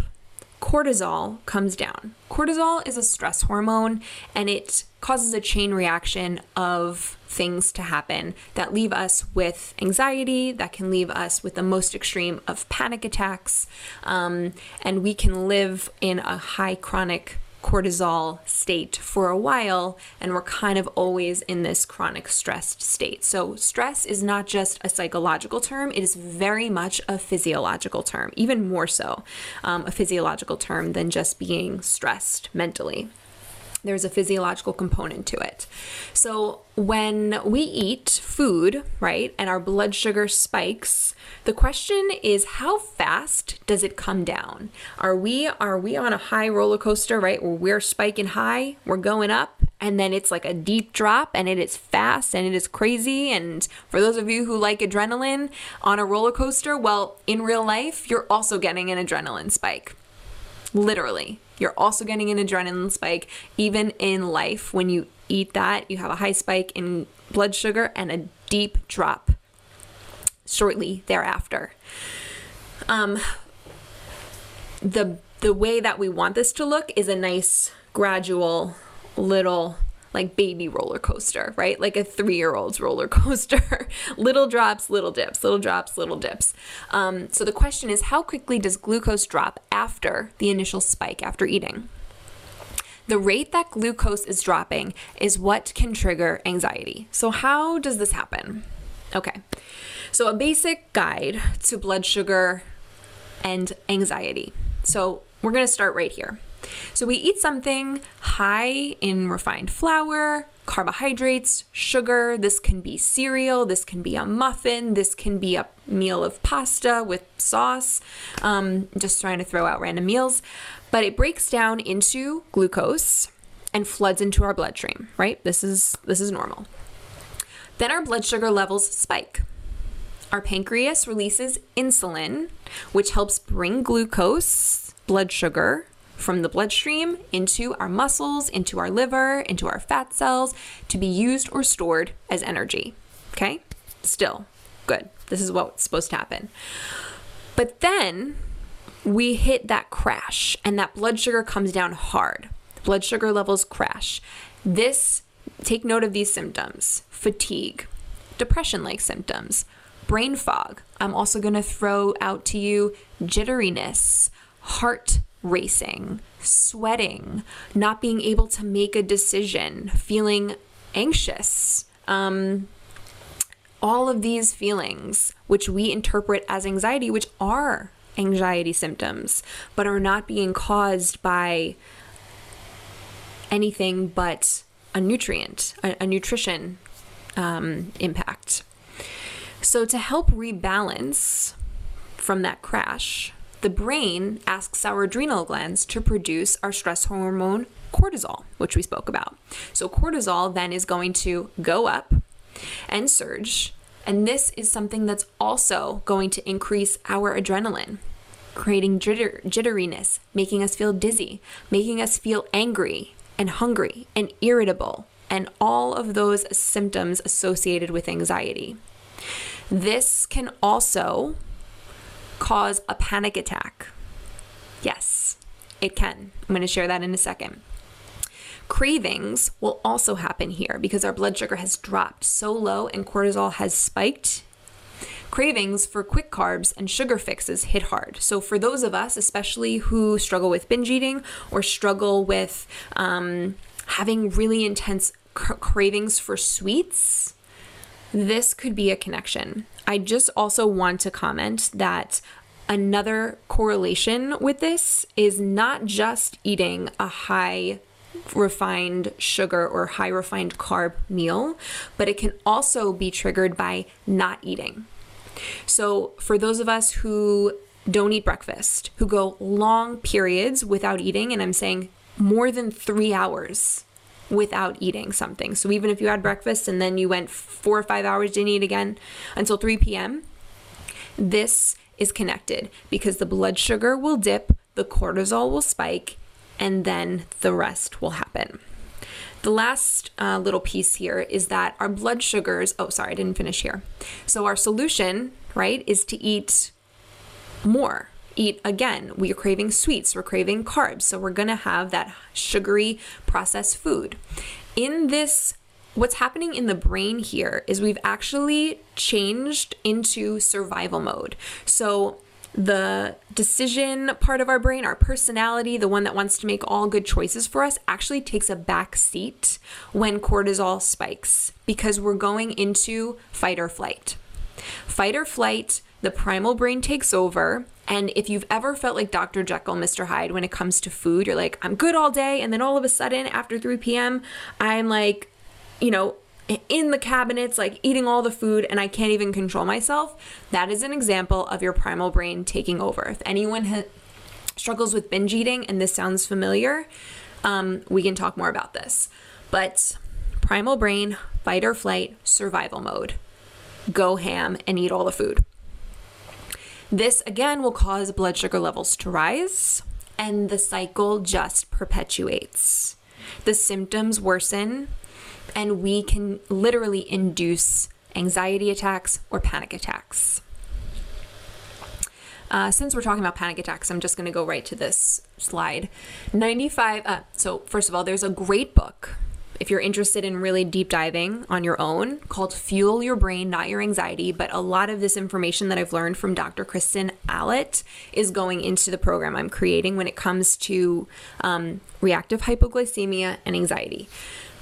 cortisol comes down. Cortisol is a stress hormone and it causes a chain reaction of things to happen that leave us with anxiety, that can leave us with the most extreme of panic attacks, um, and we can live in a high chronic cortisol state for a while, and we're kind of always in this chronic stressed state. So, stress is not just a psychological term, it is very much a physiological term, even more so um, a physiological term than just being stressed mentally there's a physiological component to it. So, when we eat food, right, and our blood sugar spikes, the question is how fast does it come down? Are we are we on a high roller coaster, right, where we're spiking high, we're going up, and then it's like a deep drop and it is fast and it is crazy and for those of you who like adrenaline on a roller coaster, well, in real life, you're also getting an adrenaline spike. Literally. You're also getting an adrenaline spike. Even in life, when you eat that, you have a high spike in blood sugar and a deep drop shortly thereafter. Um, the the way that we want this to look is a nice gradual little like baby roller coaster, right? Like a three year old's roller coaster. (laughs) little drops, little dips, little drops, little dips. Um, so the question is how quickly does glucose drop after the initial spike after eating? The rate that glucose is dropping is what can trigger anxiety. So, how does this happen? Okay, so a basic guide to blood sugar and anxiety. So, we're gonna start right here. So we eat something high in refined flour, carbohydrates, sugar. This can be cereal, this can be a muffin, this can be a meal of pasta with sauce. Um, just trying to throw out random meals. But it breaks down into glucose and floods into our bloodstream, right? This is this is normal. Then our blood sugar levels spike. Our pancreas releases insulin, which helps bring glucose, blood sugar, from the bloodstream into our muscles, into our liver, into our fat cells to be used or stored as energy. Okay? Still, good. This is what's supposed to happen. But then we hit that crash and that blood sugar comes down hard. Blood sugar levels crash. This, take note of these symptoms fatigue, depression like symptoms, brain fog. I'm also going to throw out to you jitteriness, heart racing, sweating, not being able to make a decision, feeling anxious. Um, all of these feelings, which we interpret as anxiety, which are anxiety symptoms, but are not being caused by anything but a nutrient, a, a nutrition um, impact. So, to help rebalance from that crash, the brain asks our adrenal glands to produce our stress hormone cortisol, which we spoke about. So, cortisol then is going to go up and surge. And this is something that's also going to increase our adrenaline, creating jitter, jitteriness, making us feel dizzy, making us feel angry and hungry and irritable, and all of those symptoms associated with anxiety. This can also cause a panic attack. Yes, it can. I'm going to share that in a second. Cravings will also happen here because our blood sugar has dropped so low and cortisol has spiked. Cravings for quick carbs and sugar fixes hit hard. So, for those of us, especially who struggle with binge eating or struggle with um, having really intense cr- cravings for sweets, this could be a connection. I just also want to comment that another correlation with this is not just eating a high refined sugar or high refined carb meal, but it can also be triggered by not eating. So, for those of us who don't eat breakfast, who go long periods without eating, and I'm saying more than three hours without eating something. So, even if you had breakfast and then you went four or five hours, didn't eat again until 3 p.m., this is connected because the blood sugar will dip, the cortisol will spike, and then the rest will happen. The last uh, little piece here is that our blood sugars, oh, sorry, I didn't finish here. So, our solution, right, is to eat more. Eat again. We are craving sweets, we're craving carbs. So, we're gonna have that sugary processed food. In this what's happening in the brain here is we've actually changed into survival mode. So the decision part of our brain, our personality, the one that wants to make all good choices for us, actually takes a back seat when cortisol spikes because we're going into fight or flight. Fight or flight, the primal brain takes over. And if you've ever felt like Dr. Jekyll, Mr. Hyde when it comes to food, you're like, I'm good all day. And then all of a sudden, after 3 p.m., I'm like, you know, in the cabinets, like eating all the food, and I can't even control myself, that is an example of your primal brain taking over. If anyone ha- struggles with binge eating and this sounds familiar, um, we can talk more about this. But primal brain, fight or flight, survival mode. Go ham and eat all the food. This again will cause blood sugar levels to rise, and the cycle just perpetuates. The symptoms worsen and we can literally induce anxiety attacks or panic attacks. Uh, since we're talking about panic attacks, I'm just going to go right to this slide. 95. Uh, so, first of all, there's a great book if you're interested in really deep diving on your own called Fuel Your Brain, Not Your Anxiety. But a lot of this information that I've learned from Dr. Kristen Allott is going into the program I'm creating when it comes to um, reactive hypoglycemia and anxiety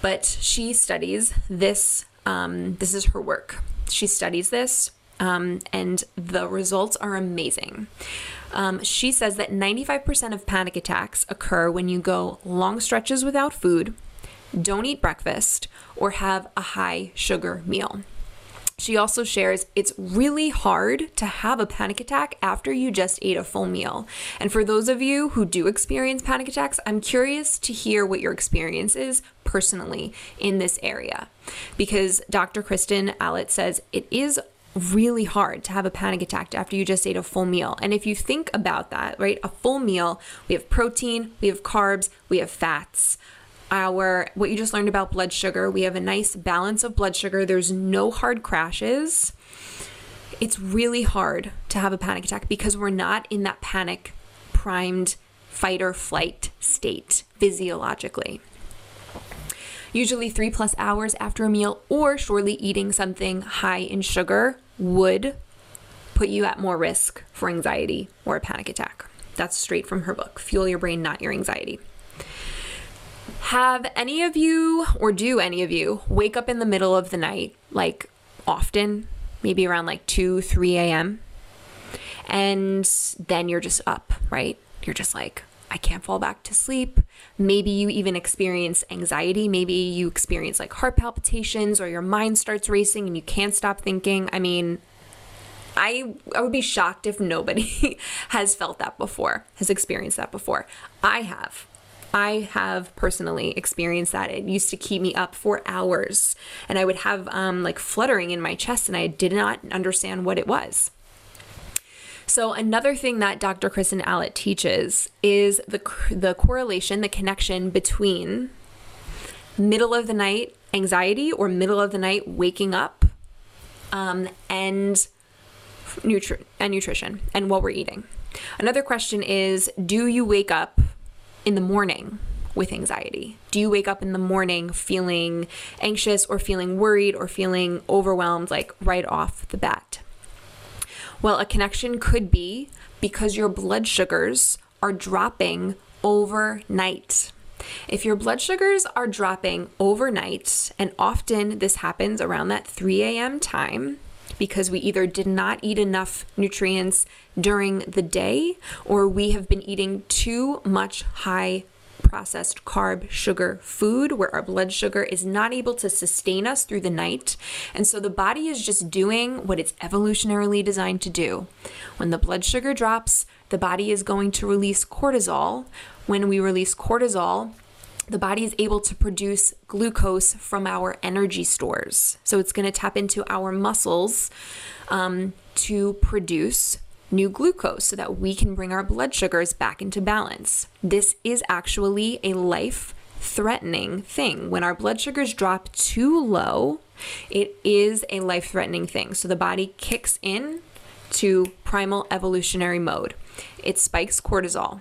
but she studies this. Um, this is her work. She studies this, um, and the results are amazing. Um, she says that 95% of panic attacks occur when you go long stretches without food, don't eat breakfast, or have a high sugar meal. She also shares it's really hard to have a panic attack after you just ate a full meal. And for those of you who do experience panic attacks, I'm curious to hear what your experience is personally in this area. Because Dr. Kristen Allott says it is really hard to have a panic attack after you just ate a full meal. And if you think about that, right, a full meal, we have protein, we have carbs, we have fats our what you just learned about blood sugar. We have a nice balance of blood sugar. There's no hard crashes. It's really hard to have a panic attack because we're not in that panic primed fight or flight state physiologically. Usually 3 plus hours after a meal or shortly eating something high in sugar would put you at more risk for anxiety or a panic attack. That's straight from her book, Fuel Your Brain, Not Your Anxiety. Have any of you, or do any of you, wake up in the middle of the night, like often, maybe around like 2, 3 a.m., and then you're just up, right? You're just like, I can't fall back to sleep. Maybe you even experience anxiety. Maybe you experience like heart palpitations or your mind starts racing and you can't stop thinking. I mean, I I would be shocked if nobody (laughs) has felt that before, has experienced that before. I have. I have personally experienced that. It used to keep me up for hours, and I would have um, like fluttering in my chest, and I did not understand what it was. So another thing that Dr. Kristen Allott teaches is the the correlation, the connection between middle of the night anxiety or middle of the night waking up um, and nutri- and nutrition and what we're eating. Another question is do you wake up in the morning with anxiety? Do you wake up in the morning feeling anxious or feeling worried or feeling overwhelmed like right off the bat? Well, a connection could be because your blood sugars are dropping overnight. If your blood sugars are dropping overnight, and often this happens around that 3 a.m. time, because we either did not eat enough nutrients during the day or we have been eating too much high processed carb sugar food where our blood sugar is not able to sustain us through the night. And so the body is just doing what it's evolutionarily designed to do. When the blood sugar drops, the body is going to release cortisol. When we release cortisol, the body is able to produce glucose from our energy stores. So it's going to tap into our muscles um, to produce new glucose so that we can bring our blood sugars back into balance. This is actually a life threatening thing. When our blood sugars drop too low, it is a life threatening thing. So the body kicks in to primal evolutionary mode. It spikes cortisol.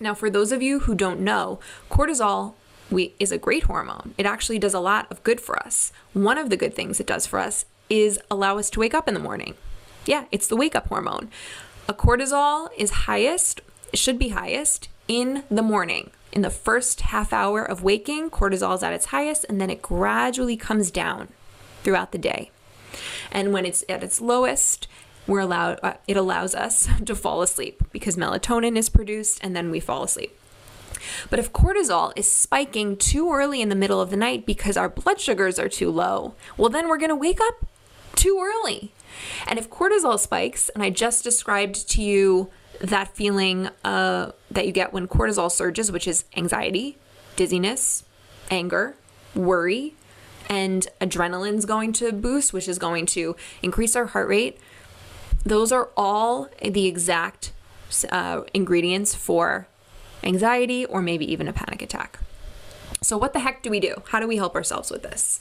Now, for those of you who don't know, cortisol we, is a great hormone. It actually does a lot of good for us. One of the good things it does for us is allow us to wake up in the morning. Yeah, it's the wake up hormone. A cortisol is highest, should be highest in the morning. In the first half hour of waking, cortisol is at its highest and then it gradually comes down throughout the day. And when it's at its lowest, we're allowed uh, it allows us (laughs) to fall asleep because melatonin is produced and then we fall asleep. But if cortisol is spiking too early in the middle of the night because our blood sugars are too low, well, then we're going to wake up too early. And if cortisol spikes, and I just described to you that feeling uh, that you get when cortisol surges, which is anxiety, dizziness, anger, worry, and adrenaline's going to boost, which is going to increase our heart rate. Those are all the exact uh, ingredients for anxiety or maybe even a panic attack. So, what the heck do we do? How do we help ourselves with this?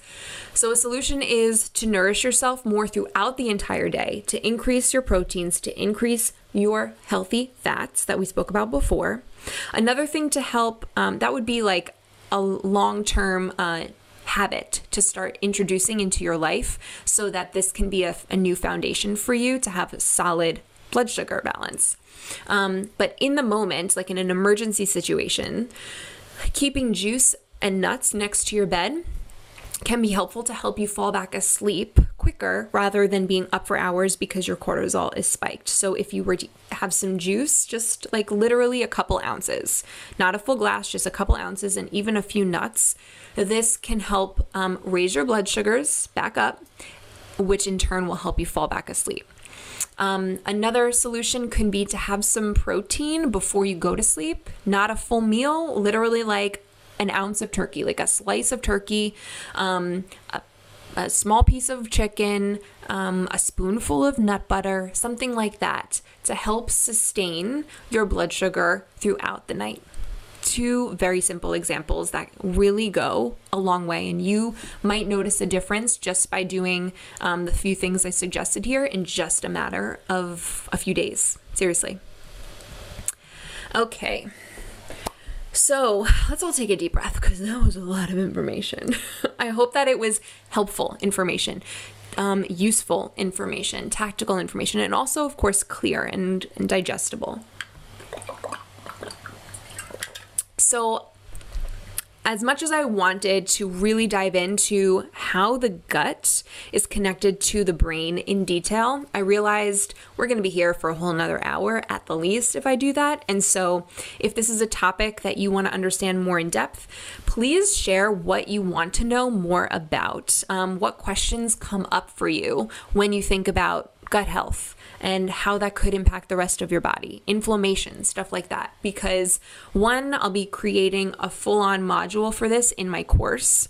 So, a solution is to nourish yourself more throughout the entire day, to increase your proteins, to increase your healthy fats that we spoke about before. Another thing to help um, that would be like a long term uh, habit to start introducing into your life so that this can be a, a new foundation for you to have a solid blood sugar balance. Um, but in the moment, like in an emergency situation, keeping juice and nuts next to your bed can be helpful to help you fall back asleep quicker rather than being up for hours because your cortisol is spiked. So if you were to have some juice, just like literally a couple ounces, not a full glass, just a couple ounces, and even a few nuts, this can help um, raise your blood sugars back up, which in turn will help you fall back asleep. Um, another solution can be to have some protein before you go to sleep, not a full meal, literally like an ounce of turkey, like a slice of turkey, um, a, a, small piece of chicken, um, a spoonful of nut butter, something like that to help sustain your blood sugar throughout the night. Two very simple examples that really go a long way, and you might notice a difference just by doing um, the few things I suggested here in just a matter of a few days. Seriously. Okay, so let's all take a deep breath because that was a lot of information. (laughs) I hope that it was helpful information. um, useful information, tactical information, and also, of course, clear and, and digestible. So, as much as I wanted to really dive into how the gut is connected to the brain in detail, I realized we're going to be here for a whole another hour at the least if I do that. And so, if this is a topic that you want to understand more in depth, please share what you want to know more about. Um, what questions come up for you when you think about gut health and how that could impact the rest of your body, inflammation, stuff like that. Because one, I'll be creating a full on module for this in my course.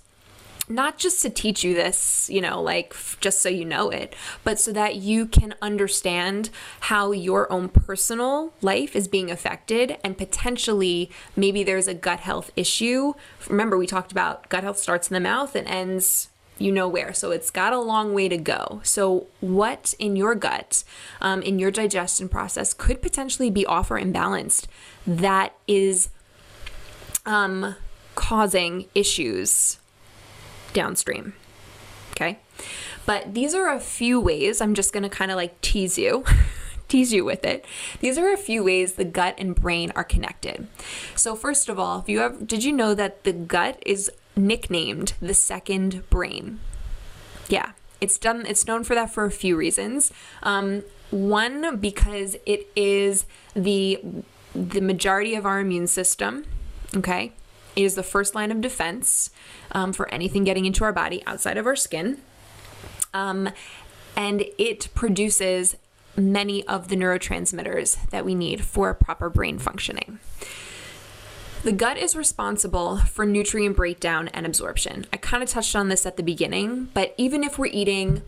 Not just to teach you this, you know, like just so you know it, but so that you can understand how your own personal life is being affected and potentially maybe there's a gut health issue. Remember, we talked about gut health starts in the mouth and ends you know where. So it's got a long way to go. So, what in your gut, um, in your digestion process, could potentially be off or imbalanced that is um, causing issues downstream? Okay. But these are a few ways. I'm just going to kind of like tease you. (laughs) tease you with it. These are a few ways the gut and brain are connected. So first of all, if you have did you know that the gut is nicknamed the second brain. Yeah, it's done. It's known for that for a few reasons. Um, one, because it is the the majority of our immune system. Okay, it is the first line of defense um, for anything getting into our body outside of our skin, um, and it produces many of the neurotransmitters that we need for proper brain functioning. The gut is responsible for nutrient breakdown and absorption. I kind of touched on this at the beginning, but even if we're eating,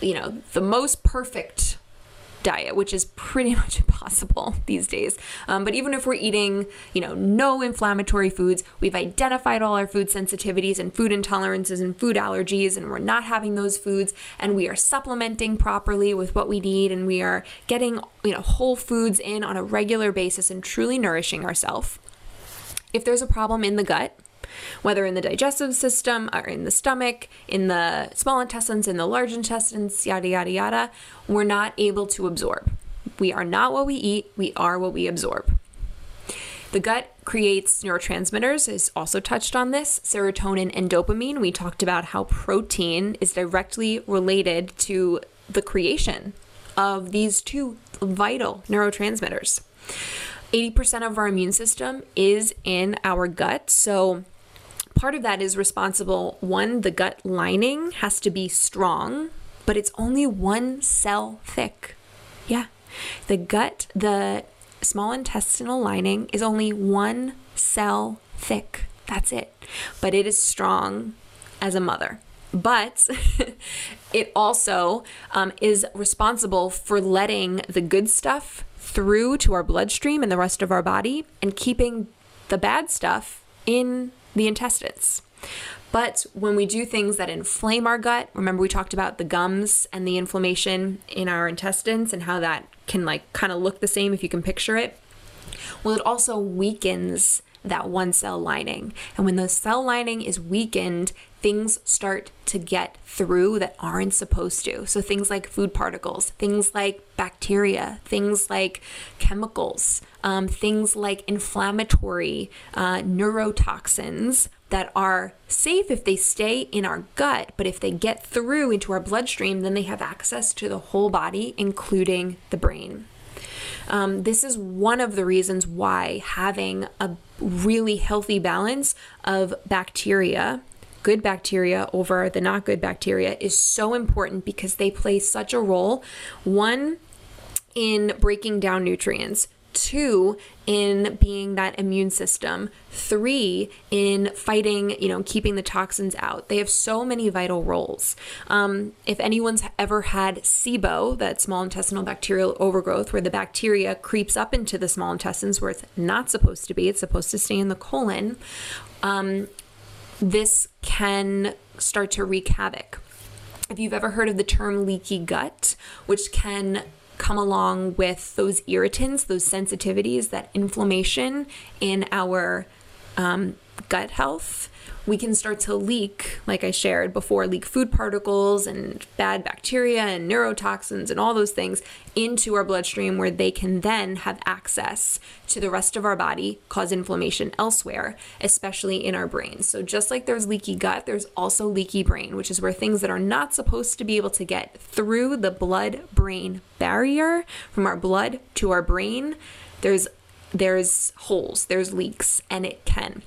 you know, the most perfect diet, which is pretty (laughs) much impossible these days. Um, but even if we're eating, you know, no inflammatory foods, we've identified all our food sensitivities and food intolerances and food allergies, and we're not having those foods, and we are supplementing properly with what we need, and we are getting, you know, whole foods in on a regular basis and truly nourishing ourselves if there's a problem in the gut, whether in the digestive system or in the stomach, in the small intestines, in the large intestines, yada, yada, yada, we're not able to absorb. We are not what we eat, we are what we absorb. The gut creates neurotransmitters, is also touched on this serotonin and dopamine. We talked about how protein is directly related to the creation of these two vital neurotransmitters. 80% of our immune system is in our gut. So, part of that is responsible. One, the gut lining has to be strong, but it's only one cell thick. Yeah. The gut, the small intestinal lining is only one cell thick. That's it. But it is strong as a mother. But (laughs) it also um, is responsible for letting the good stuff through to our bloodstream and the rest of our body and keeping the bad stuff in the intestines. But when we do things that inflame our gut, remember we talked about the gums and the inflammation in our intestines and how that can like kind of look the same if you can picture it. Well, it also weakens that one cell lining. And when the cell lining is weakened, things start to get through that aren't supposed to. So things like food particles, things like bacteria, things like chemicals, um, things like inflammatory uh, neurotoxins that are safe if they stay in our gut, but if they get through into our bloodstream, then they have access to the whole body, including the brain. Um, this is one of the reasons why having a really healthy balance of bacteria good bacteria over the not good bacteria is so important because they play such a role. One, in breaking down nutrients, two in being that immune system three in fighting you know keeping the toxins out. They have so many vital roles. Um, if anyone's ever had SIBO that small intestinal bacterial overgrowth where the bacteria creeps up into the small intestines where it's not supposed to be it's supposed to stay in the colon um, this can start to wreak havoc. If you've ever heard of the term leaky gut which can come along with those irritants, those sensitivities, that inflammation in our um, gut health. We can start to leak, like I shared before, leak food particles and bad bacteria and neurotoxins and all those things into our bloodstream where they can then have access to the rest of our body, cause inflammation elsewhere, especially in our brain. So, just like there's leaky gut, there's also leaky brain, which is where things that are not supposed to be able to get through the blood brain barrier from our blood to our brain, there's there's holes, there's leaks, and it can.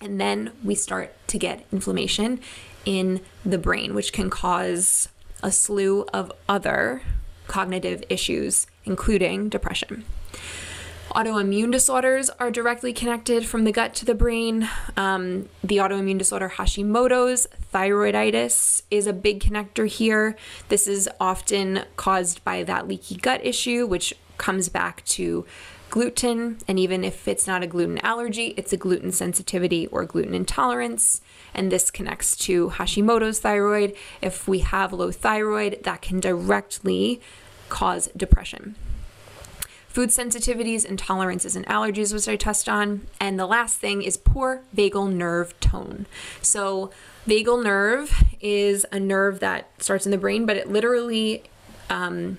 And then we start to get inflammation in the brain, which can cause a slew of other cognitive issues, including depression. Autoimmune disorders are directly connected from the gut to the brain. Um, the autoimmune disorder Hashimoto's thyroiditis is a big connector here. This is often caused by that leaky gut issue, which comes back to gluten. And even if it's not a gluten allergy, it's a gluten sensitivity or gluten intolerance. And this connects to Hashimoto's thyroid. If we have low thyroid, that can directly cause depression. Food sensitivities, intolerances, and allergies, which I touched on. And the last thing is poor vagal nerve tone. So, vagal nerve is a nerve that starts in the brain, but it literally um,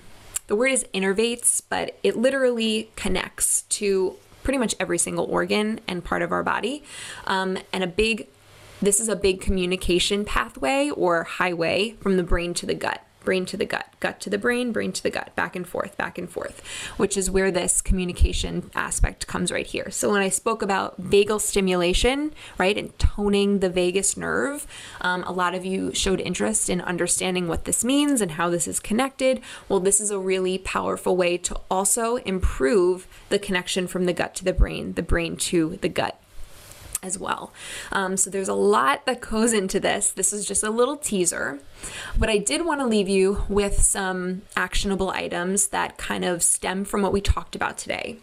the word is innervates, but it literally connects to pretty much every single organ and part of our body. Um, and a big, this is a big communication pathway or highway from the brain to the gut brain to the gut, gut to the brain, brain to the gut, back and forth, back and forth, which is where this communication aspect comes right here. So when I spoke about vagal stimulation, right, and toning the vagus nerve, um, a lot of you showed interest in understanding what this means and how this is connected. Well, this is a really powerful way to also improve the connection from the gut to the brain, the brain to the gut as well. Um, so there's a lot that goes into this. This is just a little teaser, but I did want to leave you with some actionable items that kind of stem from what we talked about today.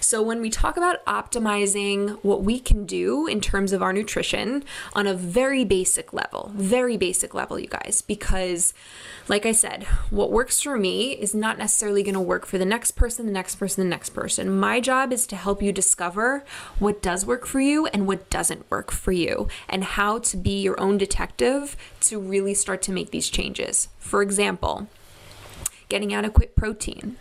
So when we talk about optimizing what we can do in terms of our nutrition on a very basic level, very basic level, you guys, because like I said, what works for me is not necessarily going to work for the next person, the next person, the next person. My job is to help you discover what does work for you and what doesn't work for you, and how to be your own detective to really start to make these changes. For example, getting adequate protein,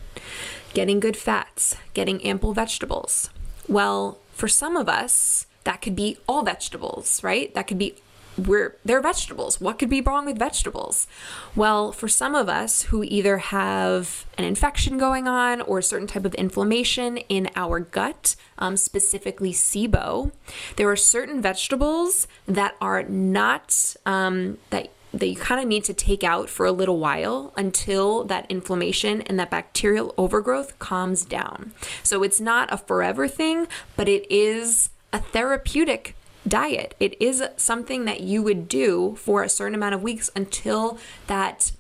getting good fats, getting ample vegetables. Well, for some of us, that could be all vegetables, right? That could be we're they're vegetables. What could be wrong with vegetables? Well, for some of us who either have an infection going on or a certain type of inflammation in our gut, um, specifically SIBO, there are certain vegetables that are not um, that that you kind of need to take out for a little while until that inflammation and that bacterial overgrowth calms down. So it's not a forever thing, but it is a therapeutic diet. It is something that you would do for a certain amount of weeks until that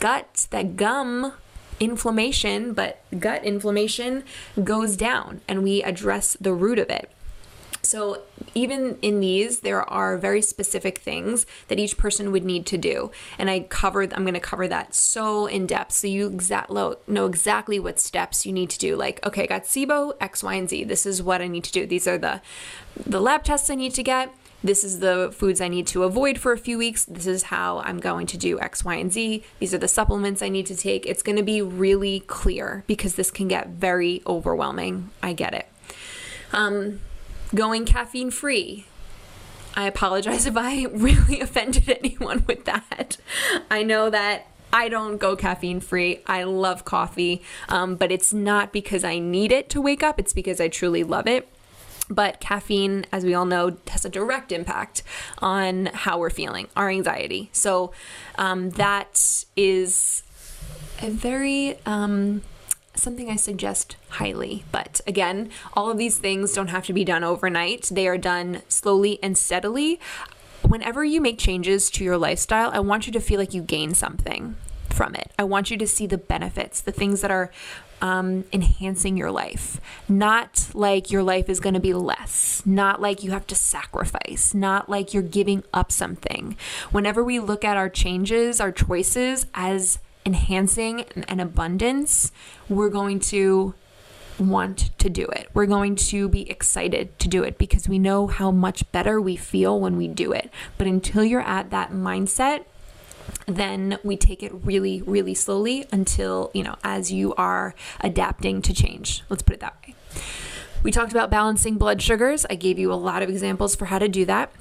gut, that gum inflammation, but gut inflammation goes down and we address the root of it. So, even in these, there are very specific things that each person would need to do. And I covered, I'm going to cover that so in depth so you exact, know exactly what steps you need to do. Like, okay, I got SIBO, X, Y, and Z. This is what I need to do. These are the, the lab tests I need to get. This is the foods I need to avoid for a few weeks. This is how I'm going to do X, Y, and Z. These are the supplements I need to take. It's going to be really clear because this can get very overwhelming. I get it. Um, going caffeine free. I apologize (laughs) if I really offended anyone with that. I know that I don't go caffeine free. I love coffee, um, but it's not because I need it to wake up, it's because I truly love it. But caffeine, as we all know, has a direct impact on how we're feeling, our anxiety. So um, that is a very um, something I suggest highly. But again, all of these things don't have to be done overnight, they are done slowly and steadily. Whenever you make changes to your lifestyle, I want you to feel like you gain something from it. I want you to see the benefits, the things that are um, enhancing your life. Not like your life is going to be less, not like you have to sacrifice, not like you're giving up something. Whenever we look at our changes, our choices as enhancing and abundance, we're going to want to do it. We're going to be excited to do it because we know how much better we feel when we do it. But until you're at that mindset, then we take it really, really slowly until, you know, as you are adapting to change. Let's put it that way. We talked about balancing blood sugars. I gave you a lot of examples for how to do that.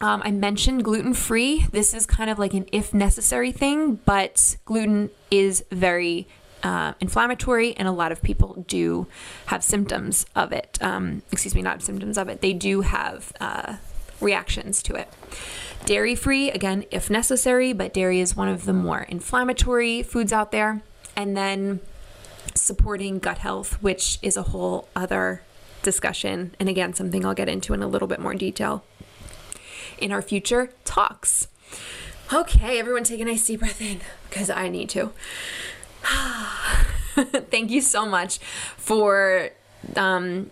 Um, I mentioned gluten free. This is kind of like an if necessary thing, but gluten is very uh, inflammatory, and a lot of people do have symptoms of it. Um, excuse me, not symptoms of it. They do have uh, reactions to it. Dairy free, again, if necessary, but dairy is one of the more inflammatory foods out there. And then supporting gut health, which is a whole other discussion. And again, something I'll get into in a little bit more detail in our future talks. Okay, everyone take a nice deep breath in because I need to. (sighs) Thank you so much for um,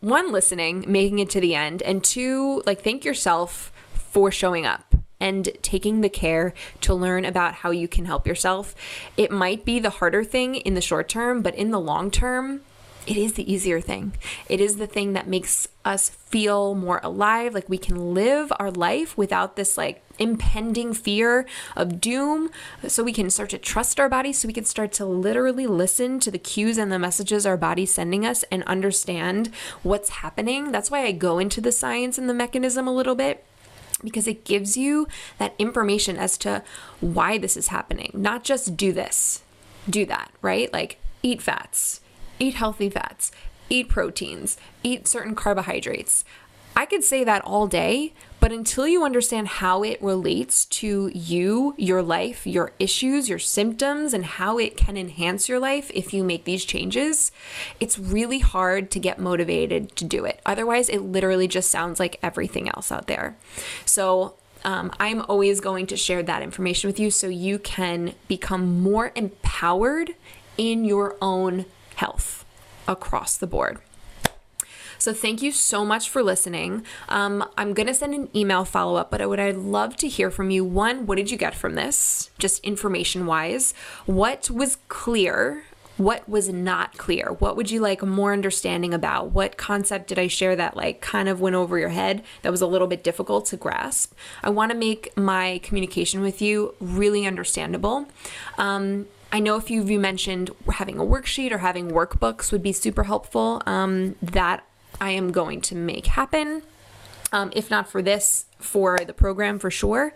one listening, making it to the end, and two, like thank yourself for showing up and taking the care to learn about how you can help yourself. It might be the harder thing in the short term, but in the long term, it is the easier thing. It is the thing that makes us feel more alive, like we can live our life without this like impending fear of doom. So we can start to trust our body, so we can start to literally listen to the cues and the messages our body's sending us and understand what's happening. That's why I go into the science and the mechanism a little bit because it gives you that information as to why this is happening. Not just do this, do that, right? Like eat fats, eat healthy fats, eat proteins, eat certain carbohydrates. I could say that all day, but until you understand how it relates to you, your life, your issues, your symptoms, and how it can enhance your life if you make these changes, it's really hard to get motivated to do it. Otherwise, it literally just sounds like everything else out there. So, um, I'm always going to share that information with you so you can become more empowered in your own health across the board. So thank you so much for listening. Um, I'm to send an email follow up, but I would I'd love to hear from you. One, what did you get from this, just information wise? What was clear? What was not clear? What would you like more understanding about? What concept did I share that like kind of went over your head that was a little bit difficult to grasp? I want to make my communication with you really understandable. Um, I know a few of you mentioned having a worksheet or having workbooks would be super helpful. Um, that I am going to make happen. Um, if not for this, for the program for sure.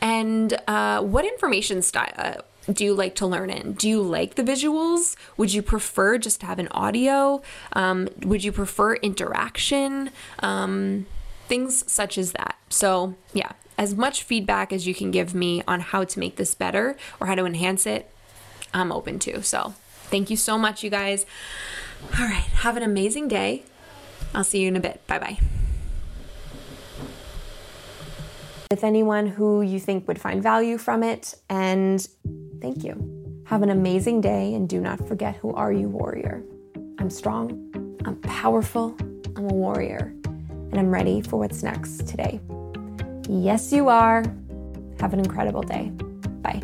And uh, what information style uh, do you like to learn in? Do you like the visuals? Would you prefer just to have an audio? Um, would you prefer interaction? Um, things such as that. So, yeah, as much feedback as you can give me on how to make this better or how to enhance it, I'm open to. So, thank you so much, you guys. All right, have an amazing day. I'll see you in a bit. Bye bye. With anyone who you think would find value from it, and thank you. Have an amazing day, and do not forget who are you, warrior. I'm strong, I'm powerful, I'm a warrior, and I'm ready for what's next today. Yes, you are. Have an incredible day. Bye.